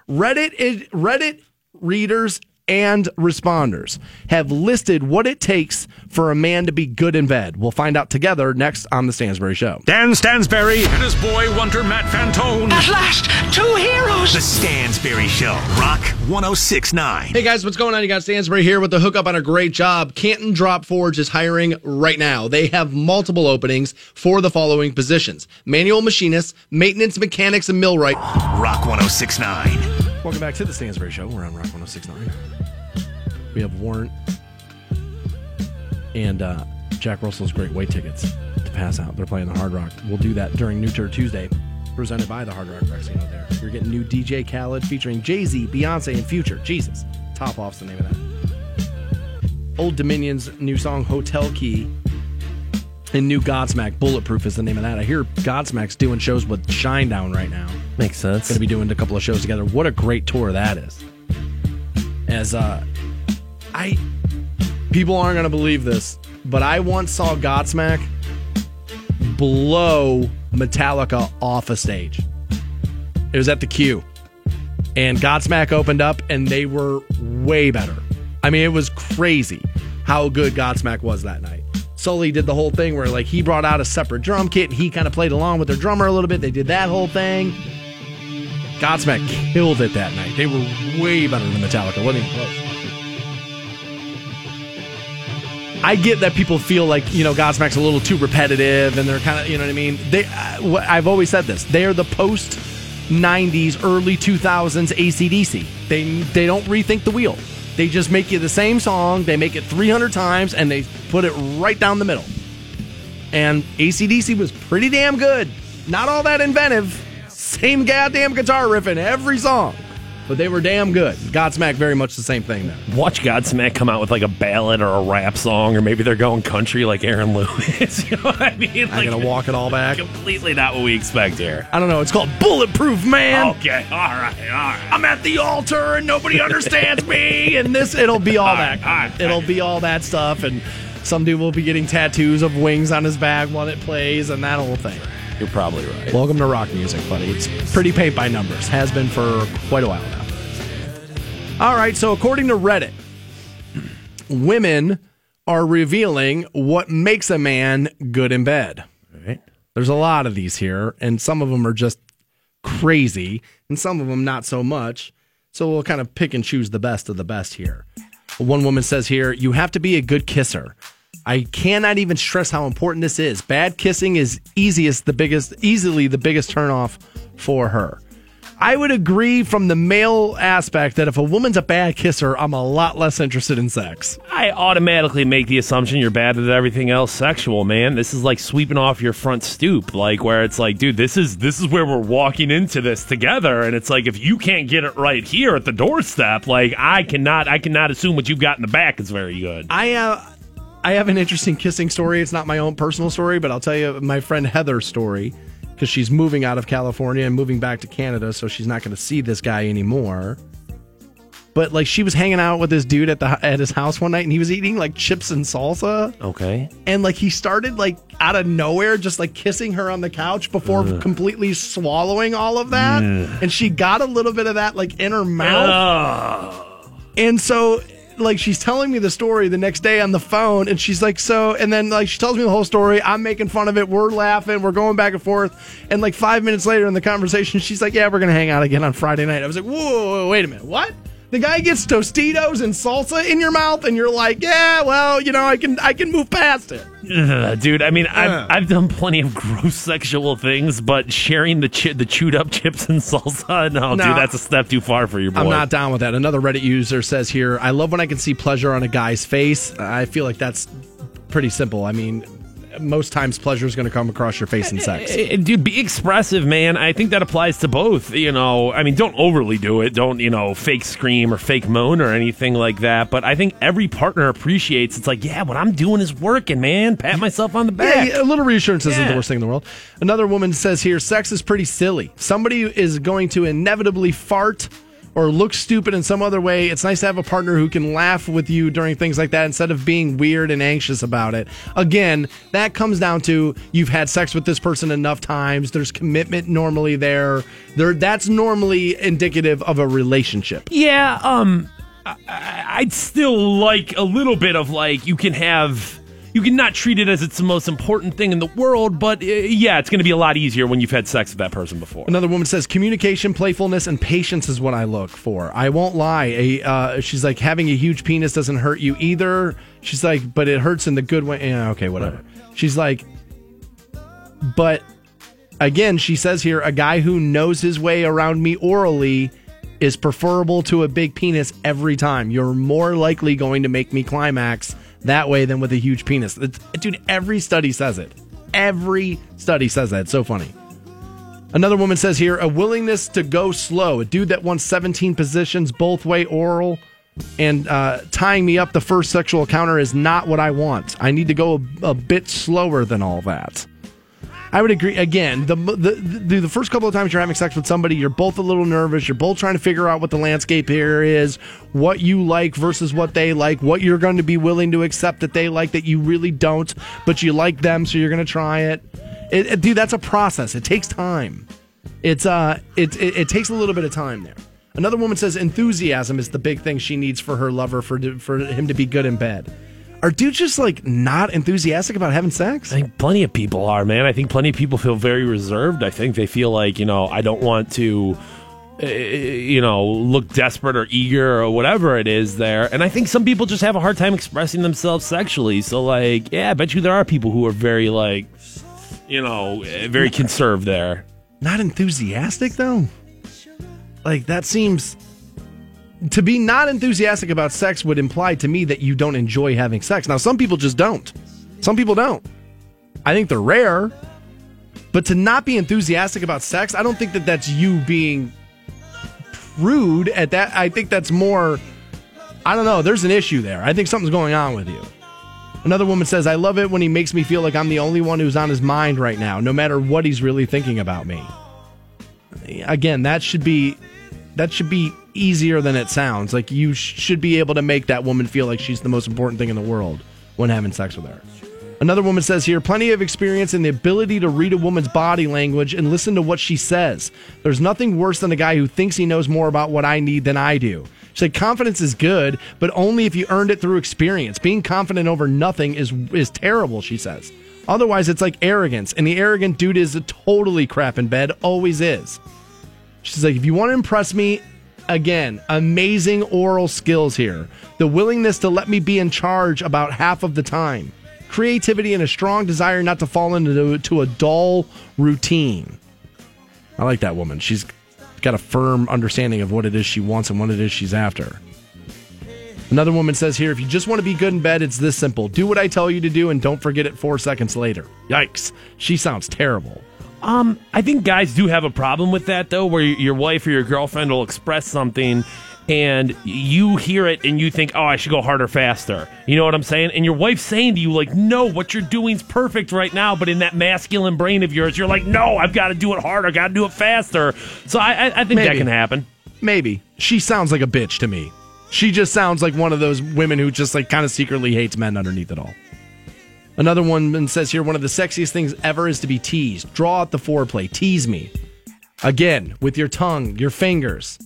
Reddit is Reddit readers and responders have listed what it takes for a man to be good in bed. We'll find out together next on The Stansbury Show. Dan Stansbury and his boy wonder Matt Fantone. At last, two heroes. The Stansbury Show. Rock 1069. Hey guys, what's going on? You got Stansbury here with the hookup on a great job. Canton Drop Forge is hiring right now. They have multiple openings for the following positions manual machinists, maintenance mechanics, and millwright. Rock 1069. Welcome back to the Stansbury Show. We're on Rock 1069. We have Warrant and uh, Jack Russell's Great White tickets to pass out. They're playing the Hard Rock. We'll do that during New Turd Tuesday, presented by the Hard Rock Casino there. You're getting new DJ Khaled featuring Jay Z, Beyonce, and Future. Jesus. Top Off's the name of that. Old Dominion's new song, Hotel Key. And new Godsmack, Bulletproof is the name of that. I hear Godsmack's doing shows with Shinedown right now Makes sense. going to be doing a couple of shows together. What a great tour that is. As uh I people aren't to believe this, but I once saw Godsmack blow Metallica off a stage. It was at the Q. And Godsmack opened up and they were way better. I mean, it was crazy how good Godsmack was that night. Sully did the whole thing where like he brought out a separate drum kit and he kind of played along with their drummer a little bit. They did that whole thing. Godsmack killed it that night. They were way better than Metallica. wasn't even close. I get that people feel like you know Godsmack's a little too repetitive, and they're kind of you know what I mean. They, I've always said this. They are the post '90s, early 2000s ACDC. They they don't rethink the wheel. They just make you the same song. They make it 300 times, and they put it right down the middle. And ACDC was pretty damn good. Not all that inventive. Same goddamn guitar riff in every song. But they were damn good. Godsmack very much the same thing though. Watch Godsmack come out with like a ballad or a rap song, or maybe they're going country like Aaron Lewis. you know what I mean? I'm gonna walk it all back. Completely not what we expect here. I don't know. It's called Bulletproof Man. Okay, all right, all right. I'm at the altar and nobody understands me. And this, it'll be all, All that. right, all right. it'll be all that stuff. And some dude will be getting tattoos of wings on his back while it plays, and that whole thing. You're probably right. Welcome to rock music, buddy. It's pretty paint by numbers. Has been for quite a while now. All right, so according to Reddit, women are revealing what makes a man good in bed. Right. There's a lot of these here, and some of them are just crazy, and some of them not so much. So we'll kind of pick and choose the best of the best here. One woman says here, you have to be a good kisser. I cannot even stress how important this is. Bad kissing is easiest the biggest easily the biggest turnoff for her. I would agree from the male aspect that if a woman's a bad kisser, I'm a lot less interested in sex. I automatically make the assumption you're bad at everything else sexual, man. This is like sweeping off your front stoop, like where it's like, dude, this is this is where we're walking into this together, and it's like if you can't get it right here at the doorstep, like I cannot, I cannot assume what you've got in the back is very good. I uh, I have an interesting kissing story. It's not my own personal story, but I'll tell you my friend Heather's story because she's moving out of California and moving back to Canada, so she's not going to see this guy anymore. But like she was hanging out with this dude at the at his house one night, and he was eating like chips and salsa, Okay. and like he started like out of nowhere, just like kissing her on the couch before completely swallowing all of that, and she got a little bit of that like in her mouth. And so, like, she's telling me the story the next day on the phone, and she's like, so, and then, like, she tells me the whole story. I'm making fun of it. We're laughing. We're going back and forth. And, like, five minutes later in the conversation, she's like, yeah, we're to hang out again on Friday night. I was like, whoa, whoa, whoa, wait a minute. What? The guy gets Tostitos and salsa in your mouth, and you're like, yeah, well, you know, I can, I can move past it. Ugh, dude, I mean. I've, I've done plenty of gross sexual things, but sharing the chi- the chewed up chips and salsa, no, No. dude, that's a step too far for your boy. I'm not down with that. Another Reddit user says here, I love when I can see pleasure on a guy's face. I feel like that's pretty simple. I mean, most times pleasure is going to come across your face in sex. Eh, Dude, be expressive, man. I think that applies to both. You know, I mean, don't overly do it. Don't, you know, fake scream or fake moan or anything like that. But I think every partner appreciates it's like, yeah, what I'm doing is working, man. Pat myself on the back. Yeah, a little reassurance isn't the worst thing in the world. Another woman says here, sex is pretty silly. Somebody is going to inevitably fart or look stupid in some other way. It's nice to have a partner who can laugh with you during things like that instead of being weird and anxious about it. Again, that comes down to you've had sex with this person enough times. There's commitment normally there. There that's normally indicative of a relationship. Yeah, um I'd still like a little bit of like you can have you can not treat it as it's the most important thing in the world, but uh, yeah, it's going to be a lot easier when you've had sex with that person before. Another woman says communication, playfulness, and patience is what I look for. I won't lie. A, uh, she's like having a huge penis doesn't hurt you either. She's like, but it hurts in the good way. Yeah, okay, whatever. She's like, but again, she says here, a guy who knows his way around me orally is preferable to a big penis every time. You're more likely going to make me climax that way than with a huge penis. It's, dude, every study says it. Every study says that. It's so funny. Another woman says here a willingness to go slow. A dude that wants 17 positions, both way oral, and uh, tying me up the first sexual encounter is not what I want. I need to go a, a bit slower than all that. I would agree. Again, the, the the the first couple of times you're having sex with somebody, you're both a little nervous. You're both trying to figure out what the landscape here is, what you like versus what they like, what you're going to be willing to accept that they like that you really don't, but you like them, so you're going to try it. It, it. Dude, that's a process. It takes time. It's uh, it, it it takes a little bit of time there. Another woman says enthusiasm is the big thing she needs for her lover for for him to be good in bed. Are dudes just like not enthusiastic about having sex? I think plenty of people are, man. I think plenty of people feel very reserved. I think they feel like, you know, I don't want to, uh, you know, look desperate or eager or whatever it is there. And I think some people just have a hard time expressing themselves sexually. So, like, yeah, I bet you there are people who are very, like, you know, very conserved there. Not enthusiastic, though? Like, that seems to be not enthusiastic about sex would imply to me that you don't enjoy having sex. Now, some people just don't. Some people don't. I think they're rare. But to not be enthusiastic about sex, I don't think that that's you being rude at that. I think that's more, I don't know, there's an issue there. I think something's going on with you. Another woman says, I love it when he makes me feel like I'm the only one who's on his mind right now, no matter what he's really thinking about me. Again, that should be that should be easier than it sounds. Like you should be able to make that woman feel like she's the most important thing in the world when having sex with her. Another woman says here, plenty of experience and the ability to read a woman's body language and listen to what she says. There's nothing worse than a guy who thinks he knows more about what I need than I do. She said confidence is good, but only if you earned it through experience. Being confident over nothing is is terrible, she says. Otherwise, it's like arrogance, and the arrogant dude is a totally crap in bed, always is. She's like, if you want to impress me, again, amazing oral skills here. The willingness to let me be in charge about half of the time. Creativity and a strong desire not to fall into to a dull routine. I like that woman. She's got a firm understanding of what it is she wants and what it is she's after. Another woman says here, if you just want to be good in bed, it's this simple. Do what I tell you to do and don't forget it four seconds later. Yikes. She sounds terrible. Um, I think guys do have a problem with that though, where your wife or your girlfriend will express something and you hear it and you think, oh, I should go harder, faster. You know what I'm saying? And your wife's saying to you, like, no, what you're doing's perfect right now. But in that masculine brain of yours, you're like, no, I've got to do it harder, got to do it faster. So I, I, I think Maybe. that can happen. Maybe. She sounds like a bitch to me. She just sounds like one of those women who just like kind of secretly hates men underneath it all. Another one says here one of the sexiest things ever is to be teased. Draw out the foreplay. Tease me. Again, with your tongue, your fingers.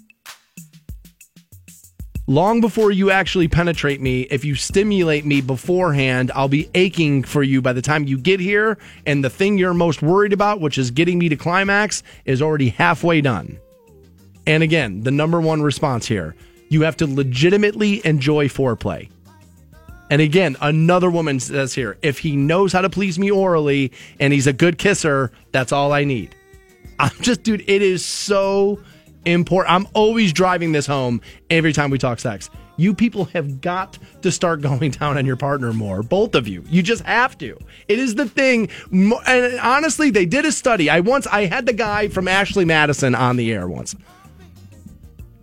Long before you actually penetrate me, if you stimulate me beforehand, I'll be aching for you by the time you get here. And the thing you're most worried about, which is getting me to climax, is already halfway done. And again, the number one response here you have to legitimately enjoy foreplay. And again, another woman says here, if he knows how to please me orally and he's a good kisser, that's all I need. I'm just, dude, it is so important. I'm always driving this home every time we talk sex. You people have got to start going down on your partner more. Both of you. You just have to. It is the thing. And honestly, they did a study. I once, I had the guy from Ashley Madison on the air once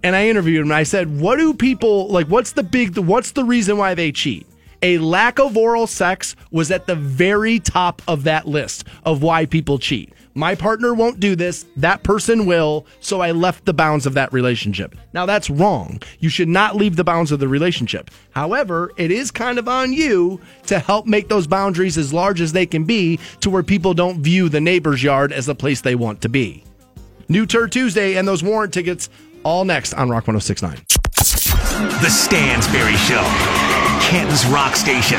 and I interviewed him and I said, "What do people like? What's the big? What's the reason why they cheat?" A lack of oral sex was at the very top of that list of why people cheat. My partner won't do this. That person will. So I left the bounds of that relationship. Now that's wrong. You should not leave the bounds of the relationship. However, it is kind of on you to help make those boundaries as large as they can be to where people don't view the neighbor's yard as the place they want to be. New Turd Tuesday and those warrant tickets all next on Rock 1069. The Stansbury Show. Canton's Rock Station.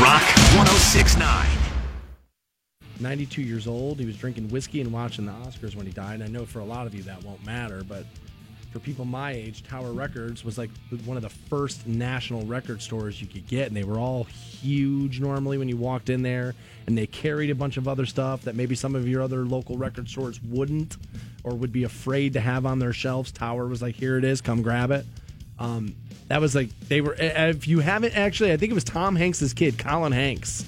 Rock 1069. 92 years old. He was drinking whiskey and watching the Oscars when he died. And I know for a lot of you that won't matter, but for people my age, Tower Records was like one of the first national record stores you could get, and they were all huge normally when you walked in there, and they carried a bunch of other stuff that maybe some of your other local record stores wouldn't or would be afraid to have on their shelves. Tower was like, here it is, come grab it. Um, that was like they were. If you haven't actually, I think it was Tom Hanks's kid, Colin Hanks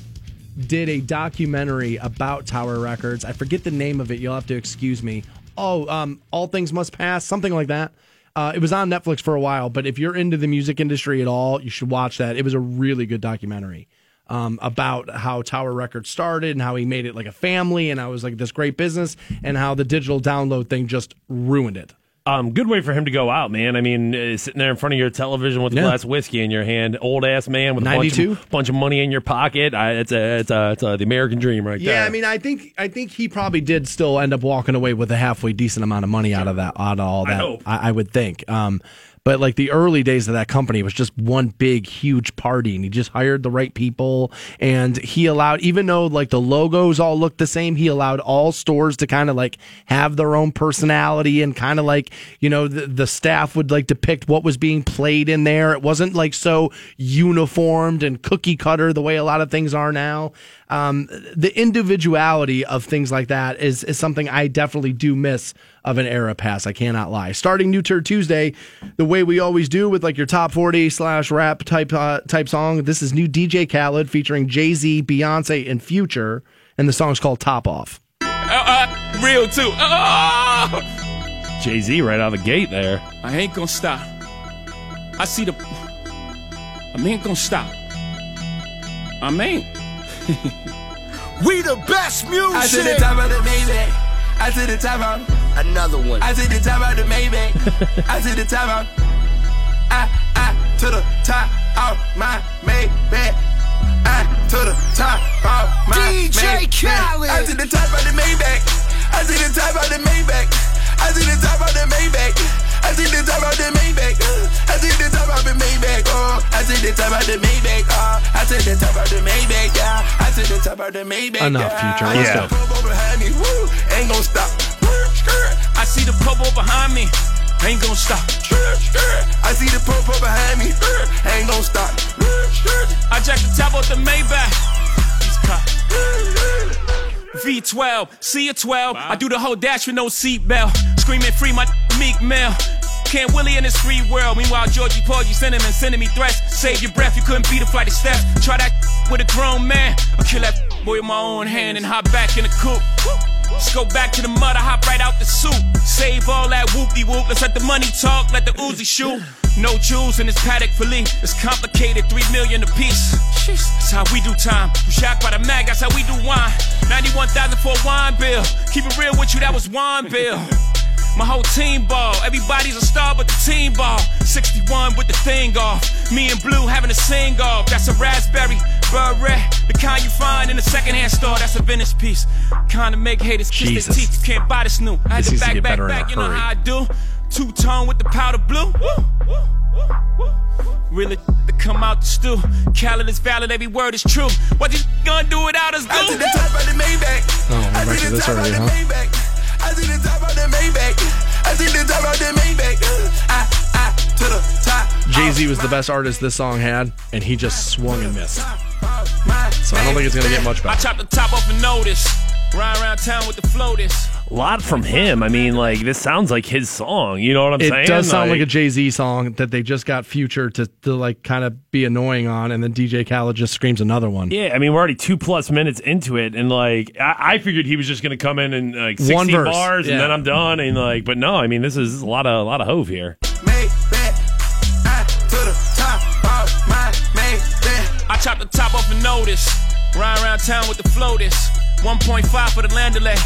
did a documentary about Tower Records. I forget the name of it. You'll have to excuse me. Oh, um, All Things Must Pass, something like that. Uh, it was on Netflix for a while, but if you're into the music industry at all, you should watch that. It was a really good documentary um, about how Tower Records started and how he made it like a family and how it was like this great business and how the digital download thing just ruined it. Um, good way for him to go out, man. I mean, uh, sitting there in front of your television with a Yeah. glass of whiskey in your hand, old ass man with a bunch 92? of, bunch of money in your pocket. I, it's a, it's a, it's a, the American dream right there. Yeah, I mean, I think I think he probably did still end up walking away with a halfway decent amount of money out of that, out of all I that. hope. I, I would think. Um, but like the early days of that company was just one big, huge party, and he just hired the right people, and he allowed, even though like the logos all looked the same, he allowed all stores to kind of like have their own personality and kind of like you know the, the staff would like depict what was being played in there. It wasn't like so uniformed and cookie cutter the way a lot of things are now. Um, the individuality of things like that is is something I definitely do miss of an era past. I cannot lie. Starting New Turd Tuesday, the way we always do with like your top forty slash rap type uh, type song. This is new DJ Khaled featuring Jay Z, Beyonce, and Future, and the song's called Top Off. Uh, real too. Oh, Jay Z right out of the gate there. I ain't gonna stop. I see the. I ain't gonna stop. I mean. We the best music. I to the top of the Maybach. I to the top of Another one. I to the top of the Maybach. I to the top of I I to the top of my Maybach. I to the top of my DJ Maybach. Khaled. I to the top of the Maybach. I to the top of the Maybach. I to the top of the Maybach. I to the top of the Maybach. I to the top of the Maybach. Oh, I to the top of the Maybach. Oh, I to the top of the Maybach. Yeah, I to the top of the Maybach. Enough. Future. Let's Yeah. go. Purple behind me, woo, ain't gon' stop. I see the purple behind me. Ain't gonna stop. I see the purple behind me, ain't gon' stop. I jacked the top off the Maybach. He's caught. V12, see a 12. I do the whole dash with no seatbelt. Screaming free my Meek Mill. Can't Willie in this free world. Meanwhile, Georgie Porgy sending and sending me threats. Save your breath, you couldn't beat a flight of steps. Try that with a grown man. I'll kill that boy with my own hand and hop back in the coupe. Let's go back to the mud, I hop right out the soup. Save all that whoopty whoop. Let's let the money talk, let the Uzi shoot. No jewels in this paddock for Lee. It's complicated, three million a piece. That's how we do time. You shocked by the mag, that's how we do wine. 91,000 for a wine bill. Keep it real with you, that was wine bill. My whole team ball. Everybody's a star but the team ball. 61 with the thing off. Me and Blue having a sing off. That's a raspberry beret. The kind you find in a secondhand store. That's a Venice piece. Kind of make haters kiss Jesus. their teeth. You can't buy this new. I had This to needs to back, get back, better in a back. You know hurry. how I do. Two tone with the powder blue. Woo, woo, woo, woo. Really to come out the stew. Khaled is valid, every word is true. What you gonna do without us, I see the top of the Maybach. Oh, we're I back see to the this top already, of the huh? Maybach. I see the top of the Maybach. I see the top of the Maybach. I, I, to the top. Jay Z was the best artist this song had, and he just swung and missed. So I don't think it's gonna get much better. I better. chopped the top off a notice. Ride around town with the floaters. A lot from him. I mean, like this sounds like his song. You know what I'm It saying? It does sound like a Jay Z song that they just got Future to, to like kind of be annoying on, and then DJ Khaled just screams another one. Yeah, I mean we're already two plus minutes into it, and like I, I figured he was just gonna come in and like sixty One verse, bars, yeah. and then I'm done, and like, but no, I mean this is a lot of a lot of Hov here. I, to the top of my Maybach. I chopped the top off a notice. Ride around town with the floaters. 1.5 for the landolay.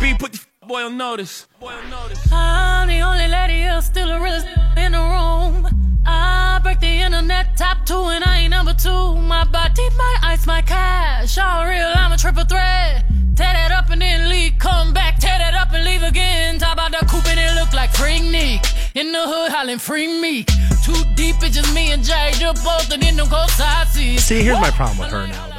B put the boy on notice. Boy on notice. I'm the only lady who's still a realest in the room. I break the internet top two and I ain't number two. My body, my ice, my cash. All real, I'm a triple threat. Tear that up and then leave. Come back, tear that up and leave again. Top out the coupe and it look like Freaknik. In the hood, hollering free me. Too deep, it's just me and Jay. You're both in them cold side seats. See, here's my problem with her now, though.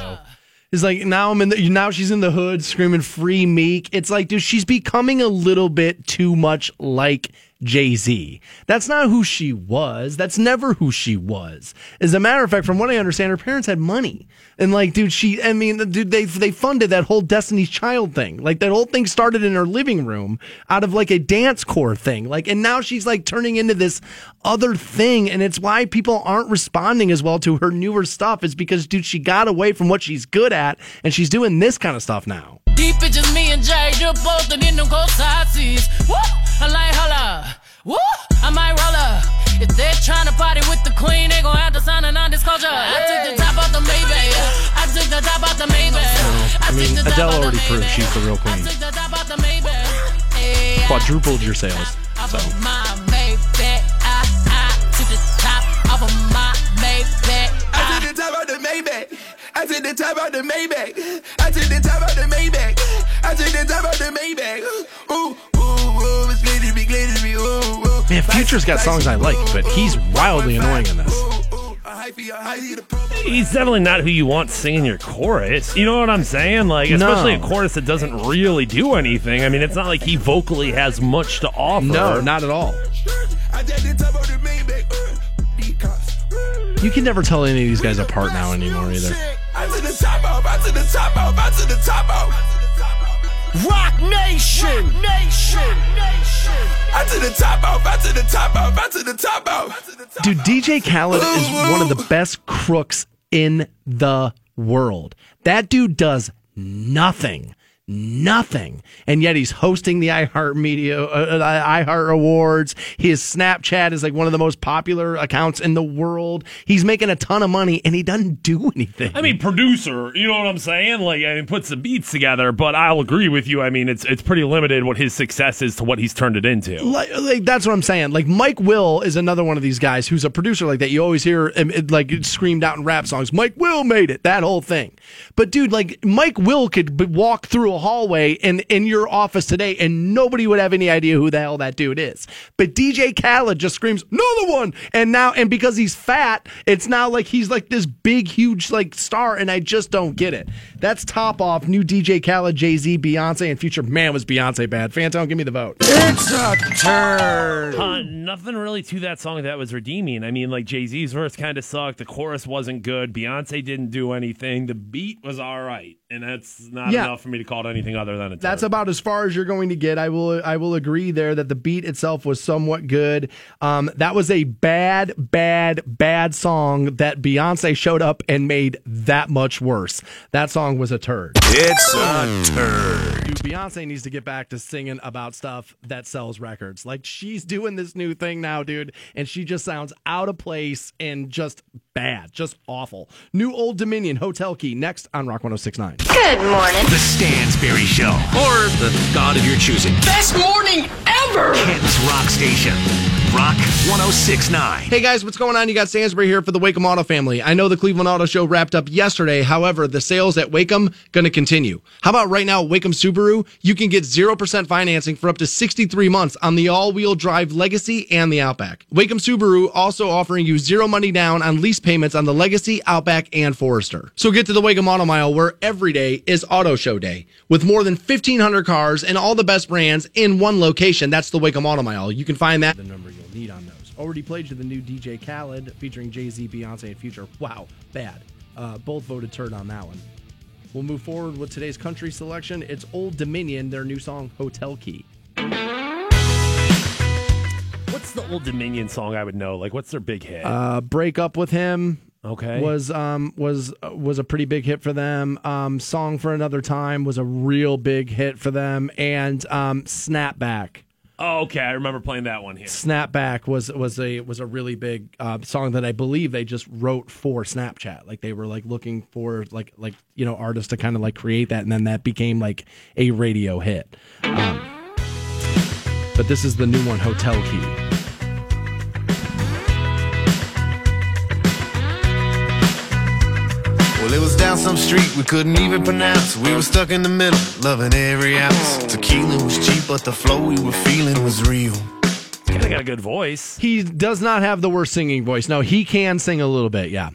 Is like now I'm in the now she's in the hood screaming "Free Meek." It's like, dude, she's becoming a little bit too much like Jay Z. That's not who she was. That's never who she was. As a matter of fact, from what I understand, her parents had money, and like, dude, she. I mean, dude, they they funded that whole Destiny's Child thing. Like that whole thing started in her living room out of like a dance core thing. Like, and now she's like turning into this other thing, and it's why people aren't responding as well to her newer stuff. Is because, dude, she got away from what she's good at, and she's doing this kind of stuff now. Deep, just me and Jay. Just posted in them cold side seats. Woo! I like holla. Woo! I might roll up. If they're trying to party with the queen, they gon' have to sign a non-disclosure. I took the top off the Maybach. I took the top off the Maybach. I mean, Adele already proved she's the real queen. took the top off the Maybach. Hey, Quadrupled your sales. So. of my Maybach. I, I took the top off of my Maybach. I took the top out the Maybach. I took the top out the Maybach. I took the top out the Maybach. The top out the Maybach. Ooh, ooh, ooh, it's glittery, glittery, ooh, ooh. Man, Future's got songs I like, but he's wildly annoying in this. Ooh, ooh, a hyphy, a hyphy, the pro- He's definitely not who you want singing your chorus. You know what I'm saying? Like, especially No. a chorus that doesn't really do anything. I mean, it's not like he vocally has much to offer. No, not at all. I took the top out the Maybach. Uh, these cops. You can never tell any of these guys apart now anymore either. I took the top out, I took the top out, I the top out. Roc Nation! Nation! Nation! I took the top out, I took the top out, I took the top out. Dude, DJ Khaled is one of the best crooks in the world. That dude does nothing. Nothing, and yet he's hosting the iHeart Media, uh, uh, iHeart Awards. His Snapchat is like one of the most popular accounts in the world. He's making a ton of money, and he doesn't do anything. I mean, producer, you know what I'm saying? Like, I mean, puts the beats together, but I'll agree with you. I mean, it's it's pretty limited what his success is to what he's turned it into. like, like that's what I'm saying. Like Mike Will is another one of these guys who's a producer like that. You always hear like screamed out in rap songs. Mike Will made it. That whole thing. But dude, like Mike Will could walk through a hallway in in your office today, and nobody would have any idea who the hell that dude is. But DJ Khaled just screams another one, and now and because he's fat, it's now like he's like this big, huge like star, and I just don't get it. That's top off. New DJ Khaled, Jay Z, Beyonce, and Future. Man, was Beyonce bad? Fantone, give me the vote. It's a turn! Uh, nothing really to that song that was redeeming. I mean, like Jay Z's verse kind of sucked. The chorus wasn't good. Beyonce didn't do anything. The beat was all right, and that's not Yeah. enough for me to call it anything other than a. Turn. That's about as far as you're going to get. I will I will agree there that the beat itself was somewhat good. Um, that was a bad, bad, bad song that Beyonce showed up and made that much worse. That song was a turd. It's a turd. Dude, Beyonce needs to get back to singing about stuff that sells records. Like she's doing this new thing now, dude, and she just sounds out of place and just bad, just awful. New Old Dominion Hotel Key next on Rock 1069. Good morning. The Stansbury Show. Or the god of your choosing. Best morning ever! Kent's Rock Station. Rock 1069. Hey guys, what's going on? You got Stansbury here for the Waikem Auto family. I know the Cleveland Auto Show wrapped up yesterday. However, the sales at Waikem going to continue. How about right now, Waikem Subaru? You can get 0% financing for up to 63 months on the all-wheel drive Legacy and the Outback. Waikem Subaru also offering you zero money down on lease payments on the Legacy, Outback, and Forester. So get to the Waikem Auto Mile where every day is Auto Show Day. With more than 1,500 cars and all the best brands in one location, that's the Waikem Auto Mile. You can find that the number you'll need on those. Already played to the new DJ Khaled featuring Jay Z, Beyonce, and Future. Wow, bad. Uh, both voted turd on that one. We'll move forward with today's country selection. It's Old Dominion, their new song Hotel Key. What's the old Dominion song I would know? Like, what's their big hit? Uh, break up with him. Okay. Was um was was a pretty big hit for them. Um, song for another time was a real big hit for them, and um, Snapback. Oh, okay. I remember playing that one here. Snapback was was a was a really big uh, song that I believe they just wrote for Snapchat. Like they were like looking for like like you know artists to kind of like create that, and then that became like a radio hit. Um, but this is the new one, Hotel Key. Well, it was down some street we couldn't even pronounce. We were stuck in the middle, loving every ounce. Tequila was cheap, but the flow we were feeling was real. Kind of got a good voice. He does not have the worst singing voice. No, he can sing a little bit. Yeah.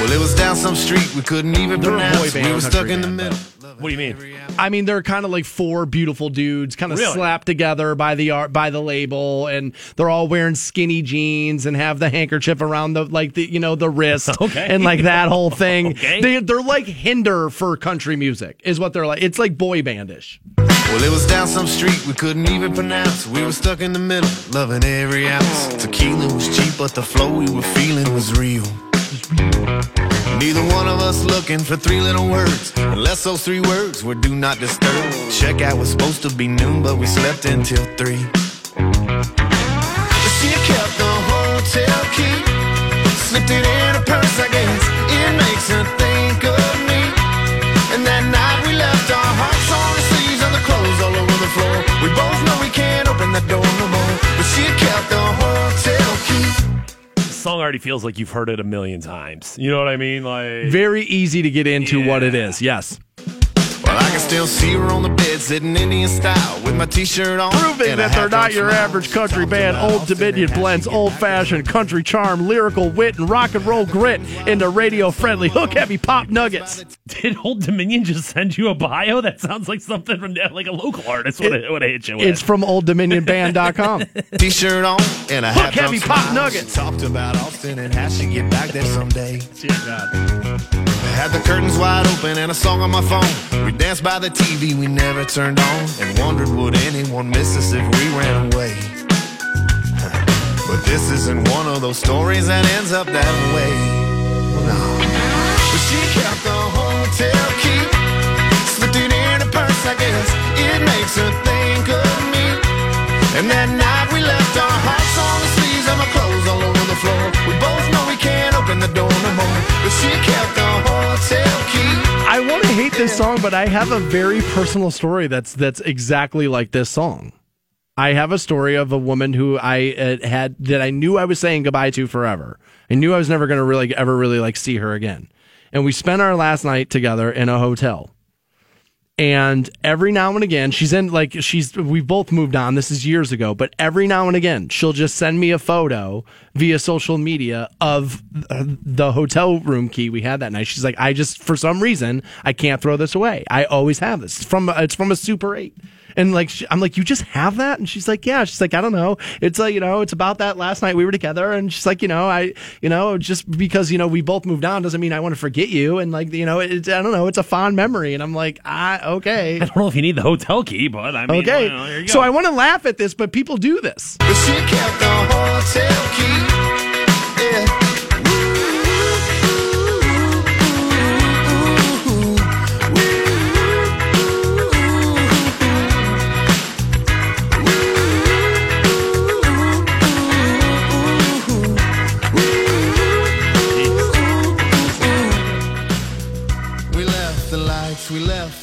Well, it was down some street we couldn't even They're a boy pronounce. band, we were stuck in the band, middle. What do you mean? I mean, they're kind of like four beautiful dudes, kind of Really? slapped together by the art, by the label, and they're all wearing skinny jeans and have the handkerchief around the like the you know the wrist, Okay. and like that whole thing. Okay. They they're like hinder for country music, is what they're like. It's like boy bandish. Well, it was down some street we couldn't even pronounce. We were stuck in the middle, loving every ounce. Tequila was cheap, but the flow we were feeling was real. Neither one of us looking for three little words, unless those three words were do not disturb. Checkout was supposed to be noon, but we slept until three. She kept the hotel key, slipped it in her purse, I guess. It makes her think of me. And that night we left our hearts on the sleeves and the clothes all over the floor. We both know we can't open that door no more, but she kept the hotel key. Song already feels like you've heard it a million times. You know what I mean? Like Very easy to get into what it is. Yes, Well, I can still see her on the bed, sitting Indian style, with my t-shirt on. proving that they're not your average country band. Old Dominion blends old-fashioned country charm, lyrical wit, and rock and roll grit into radio friendly hook heavy pop nuggets. Did Old Dominion just send you a bio? That sounds like something from like a local artist would have hit you with. It's from OldDominionBand.com. T-shirt on and a hook-heavy pop smile. nuggets. Talked about Austin and how she get back there someday. I had the curtains wide open and a song on my phone. We danced by the TV we never turned on and wondered would anyone miss us if we ran away. But this isn't one of those stories that ends up that way. No. But she kept the hotel key, slipped it in her purse, I guess. It makes her think of me. And that night we left our hearts on the sleeves and my clothes all over the floor. We both the but she kept the hotel key. I want to hate this song, but I have a very personal story that's that's exactly like this song. I have a story of a woman who I uh, had that I knew I was saying goodbye to forever. I knew I was never going to really ever really like see her again. And we spent our last night together in a hotel. And every now and again, she's in like she's we've both moved on. This is years ago, but every now and again, she'll just send me a photo via social media of the hotel room key we had that night. She's like, I just for some reason I can't throw this away. I always have this. It's from it's from a Super Eight. And like she, I'm like, you just have that? And she's like, yeah. She's like, I don't know. It's like you know, it's about that last night we were together. And she's like, you know, I, you know, just because you know we both moved on doesn't mean I want to forget you. And like, you know, it's I don't know, it's a fond memory. And I'm like, ah, okay, I don't know if you need the hotel key, but I mean, okay. well, there you so. I want to laugh at this, but people do this.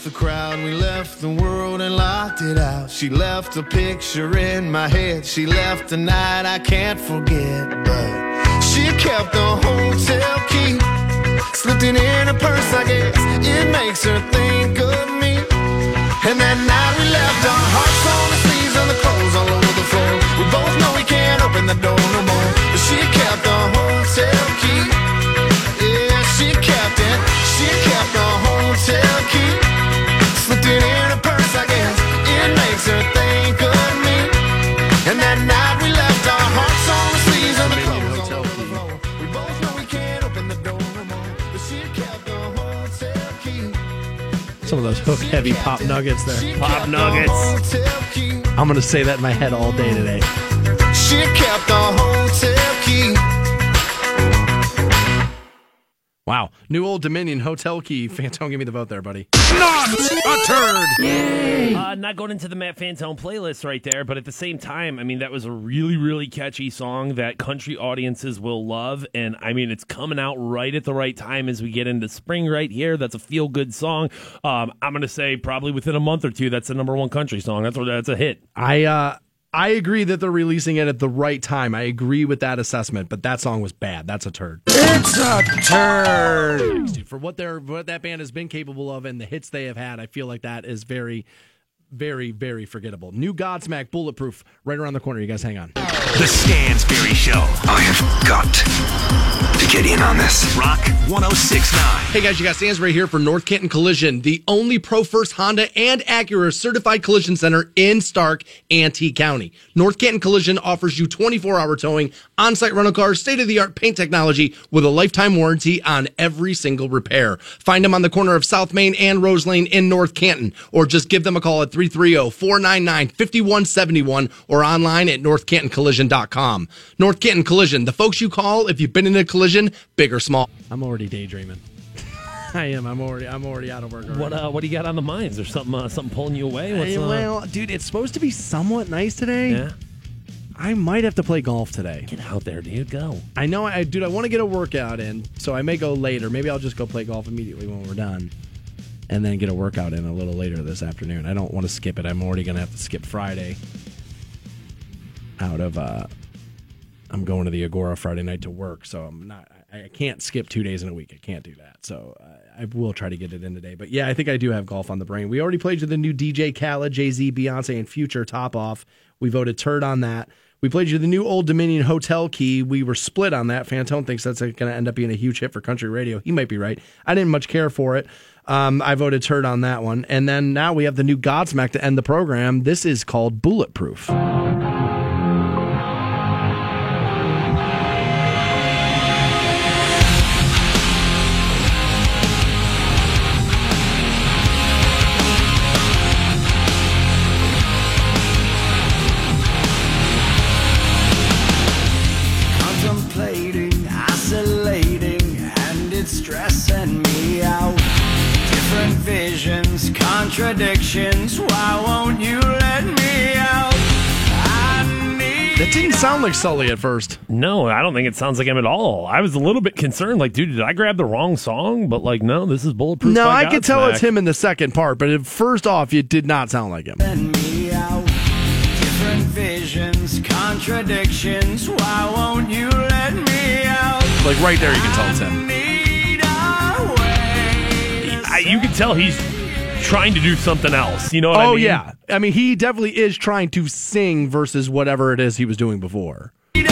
The crowd, we left the world and locked it out. She left a picture in my head, she left a night I can't forget. But she kept the hotel key, slipped it in her purse, I guess. It makes her think of me. And that night we left our hearts on the sleeves and the clothes all over the floor. We both know we can't open the door no more. But she kept the hotel key. Yeah, she kept it. She kept the hotel key. Some of those hook heavy pop nuggets there. Pop nuggets. I'm gonna say that in my head all day today. She kept the hotel key. Wow, new old Dominion hotel key. Fantone, give me the vote there, buddy. Not a turd. Uh, not going into the Matt Fantone playlist right there, but at the same time, I mean, that was a really, really catchy song that country audiences will love. And I mean, it's coming out right at the right time as we get into spring right here. That's a feel good song. Um, I'm going to say probably within a month or two, that's the number one country song. That's, that's a hit. I uh I agree that they're releasing it at the right time. I agree with that assessment, but that song was bad. That's a turd. It's a turd. For what they're what that band has been capable of and the hits they have had, I feel like that is very very, very forgettable. New Godsmack Bulletproof right around the corner. You guys hang on. The Stansbury Show. I have got to get in on this. Rock 1069. Hey guys, you got Stansbury here for North Canton Collision, the only Pro First Honda and Acura certified collision center in Stark and T County. North Canton Collision offers you 24 hour towing, on site rental cars, state of the art paint technology with a lifetime warranty on every single repair. Find them on the corner of South Main and Rose Lane in North Canton, or just give them a call at 330 499 5171 or online at northcantoncollision.com. North Canton Collision, the folks you call if you've been in a collision, big or small. I'm already daydreaming. I am. I'm already. I'm already out of work. Already. What uh, what do you got on the mind? Is there something uh, something pulling you away? What's, Hey, uh, well, dude, it's supposed to be somewhat nice today. yeah, I might have to play golf today. get out there, dude. Go. I know, I dude. I want to get a workout in, so I may go later. Maybe I'll just go play golf immediately when we're done, and then get a workout in a little later this afternoon. I don't want to skip it. I'm already gonna have to skip Friday. Out of, uh I'm going to the Agora Friday night to work, so I'm not. I, I can't skip two days in a week. I can't do that. So uh, I will try to get it in today. But yeah, I think I do have golf on the brain. We already played you the new DJ Khaled, Jay Z, Beyonce, and Future top off. We voted turd on that. We played you the new Old Dominion Hotel Key. We were split on that. Fantone thinks that's going to end up being a huge hit for country radio. He might be right. I didn't much care for it. Um, I voted turd on that one. And then now we have the new Godsmack to end the program. This is called Bulletproof. Like Sully at first. No, I don't think it sounds like him at all. I was a little bit concerned. Like, dude, did I grab the wrong song? But like, no, this is bulletproof. No, I could tell it's him in the second part, but first off, it did not sound like him. Let me out. Different visions, contradictions. Why won't you let me out? Like right there, you can tell it's him. Need a way to I, you can tell he's trying to do something else. You know what I Oh mean? yeah, I mean he definitely is trying to sing versus whatever it is he was doing before. Need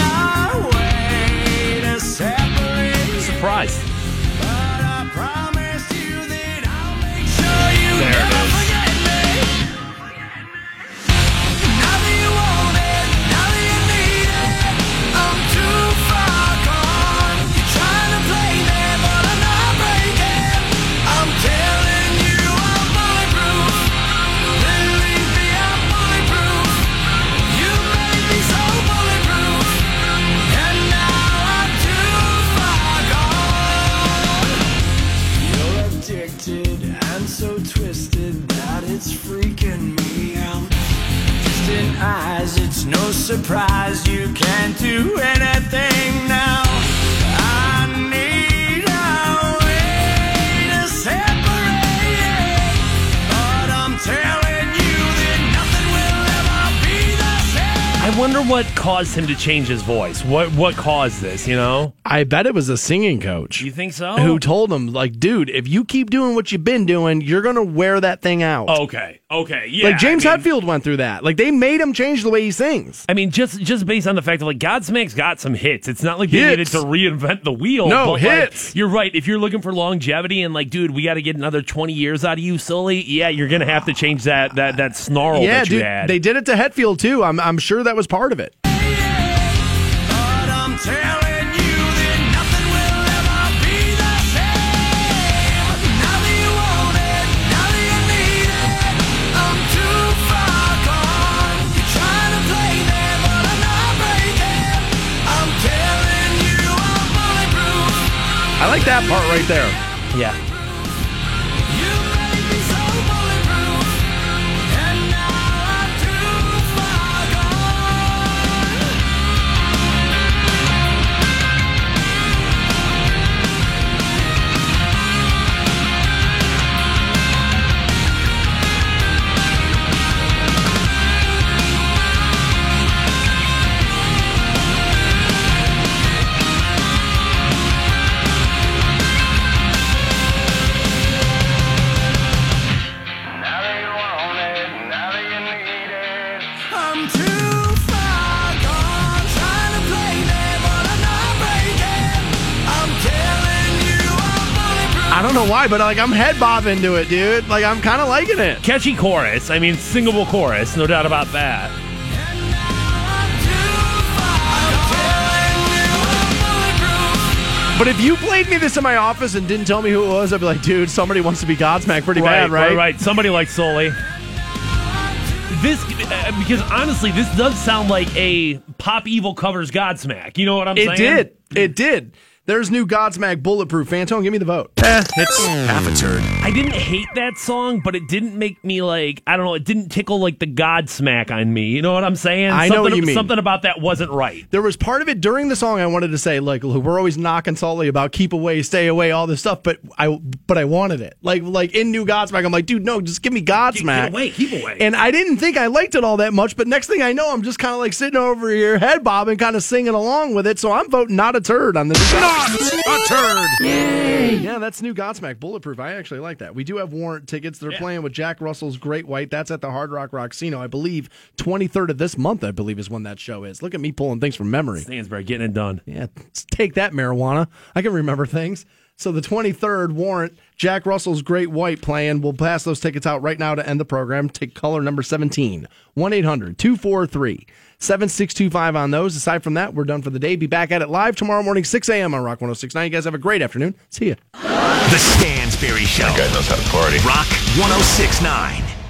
it's surprise you can't do anything now. I need a way to separate, but I'm telling you that nothing will ever be the same. I wonder what caused him to change his voice. What what caused this? You know? I bet it was a singing coach You think so? who told him, like, dude, if you keep doing what you've been doing, you're gonna wear that thing out. Okay. Okay. Yeah. like James I mean, Hetfield went through that. Like they made him change the way he sings. I mean, just just based on the fact that like Godsmack's got some hits. It's not like they needed to reinvent the wheel. No, but, like, hits. you're right. If you're looking for longevity and like, dude, we got to get another 20 years out of you, Sully. Yeah, you're gonna have to change that that that snarl yeah, that you dude, had. they did it to Hetfield too. I'm I'm sure that was part of it. Like that part right there. yeah. Know why, but like I'm head bobbing to it, dude. Like I'm kind of liking it. Catchy chorus. I mean, singable chorus, no doubt about that. But if you played me this in my office and didn't tell me who it was, I'd be like, dude, somebody wants to be Godsmack pretty right, bad, right? Right, right. Somebody like Sully. This, uh, because honestly, this does sound like a Pop Evil covers Godsmack. You know what I'm It saying? It did. It did. There's new Godsmack Bulletproof. Fantone, give me the vote. Eh, it's half a turd. I didn't hate that song, but it didn't make me like I don't know. It didn't tickle like the Godsmack on me. You know what I'm saying? I something, know what you mean. Something about that wasn't right. There was part of it during the song I wanted to say, like, look, we're always knocking Sully about keep away, stay away, all this stuff, but I but I wanted it. Like like in New Godsmack, I'm like, dude, no, just give me Godsmack. Get away, keep away. And I didn't think I liked it all that much, but next thing I know, I'm just kind of like sitting over here, head bobbing, kind of singing along with it. So I'm voting not a turd on this. Not a turd. Yeah, that's new Godsmack Bulletproof. I actually like that. We do have warrant tickets. They're playing with Jack Russell's Great White. That's at the Hard Rock Rocksino, I believe. 23rd of this month, I believe, is when that show is. Look at me pulling things from memory. Stansbury getting it done. Yeah, take that marijuana. I can remember things. So the 23rd warrant, Jack Russell's Great White playing. We'll pass those tickets out right now to end the program. Take color number 17, 1 800 243 7625 on those. Aside from that, we're done for the day. Be back at it live tomorrow morning, 6 a.m. on Rock 1069. You guys have a great afternoon. See ya. The Stansbury Show. That guy knows how to party. Rock 1069.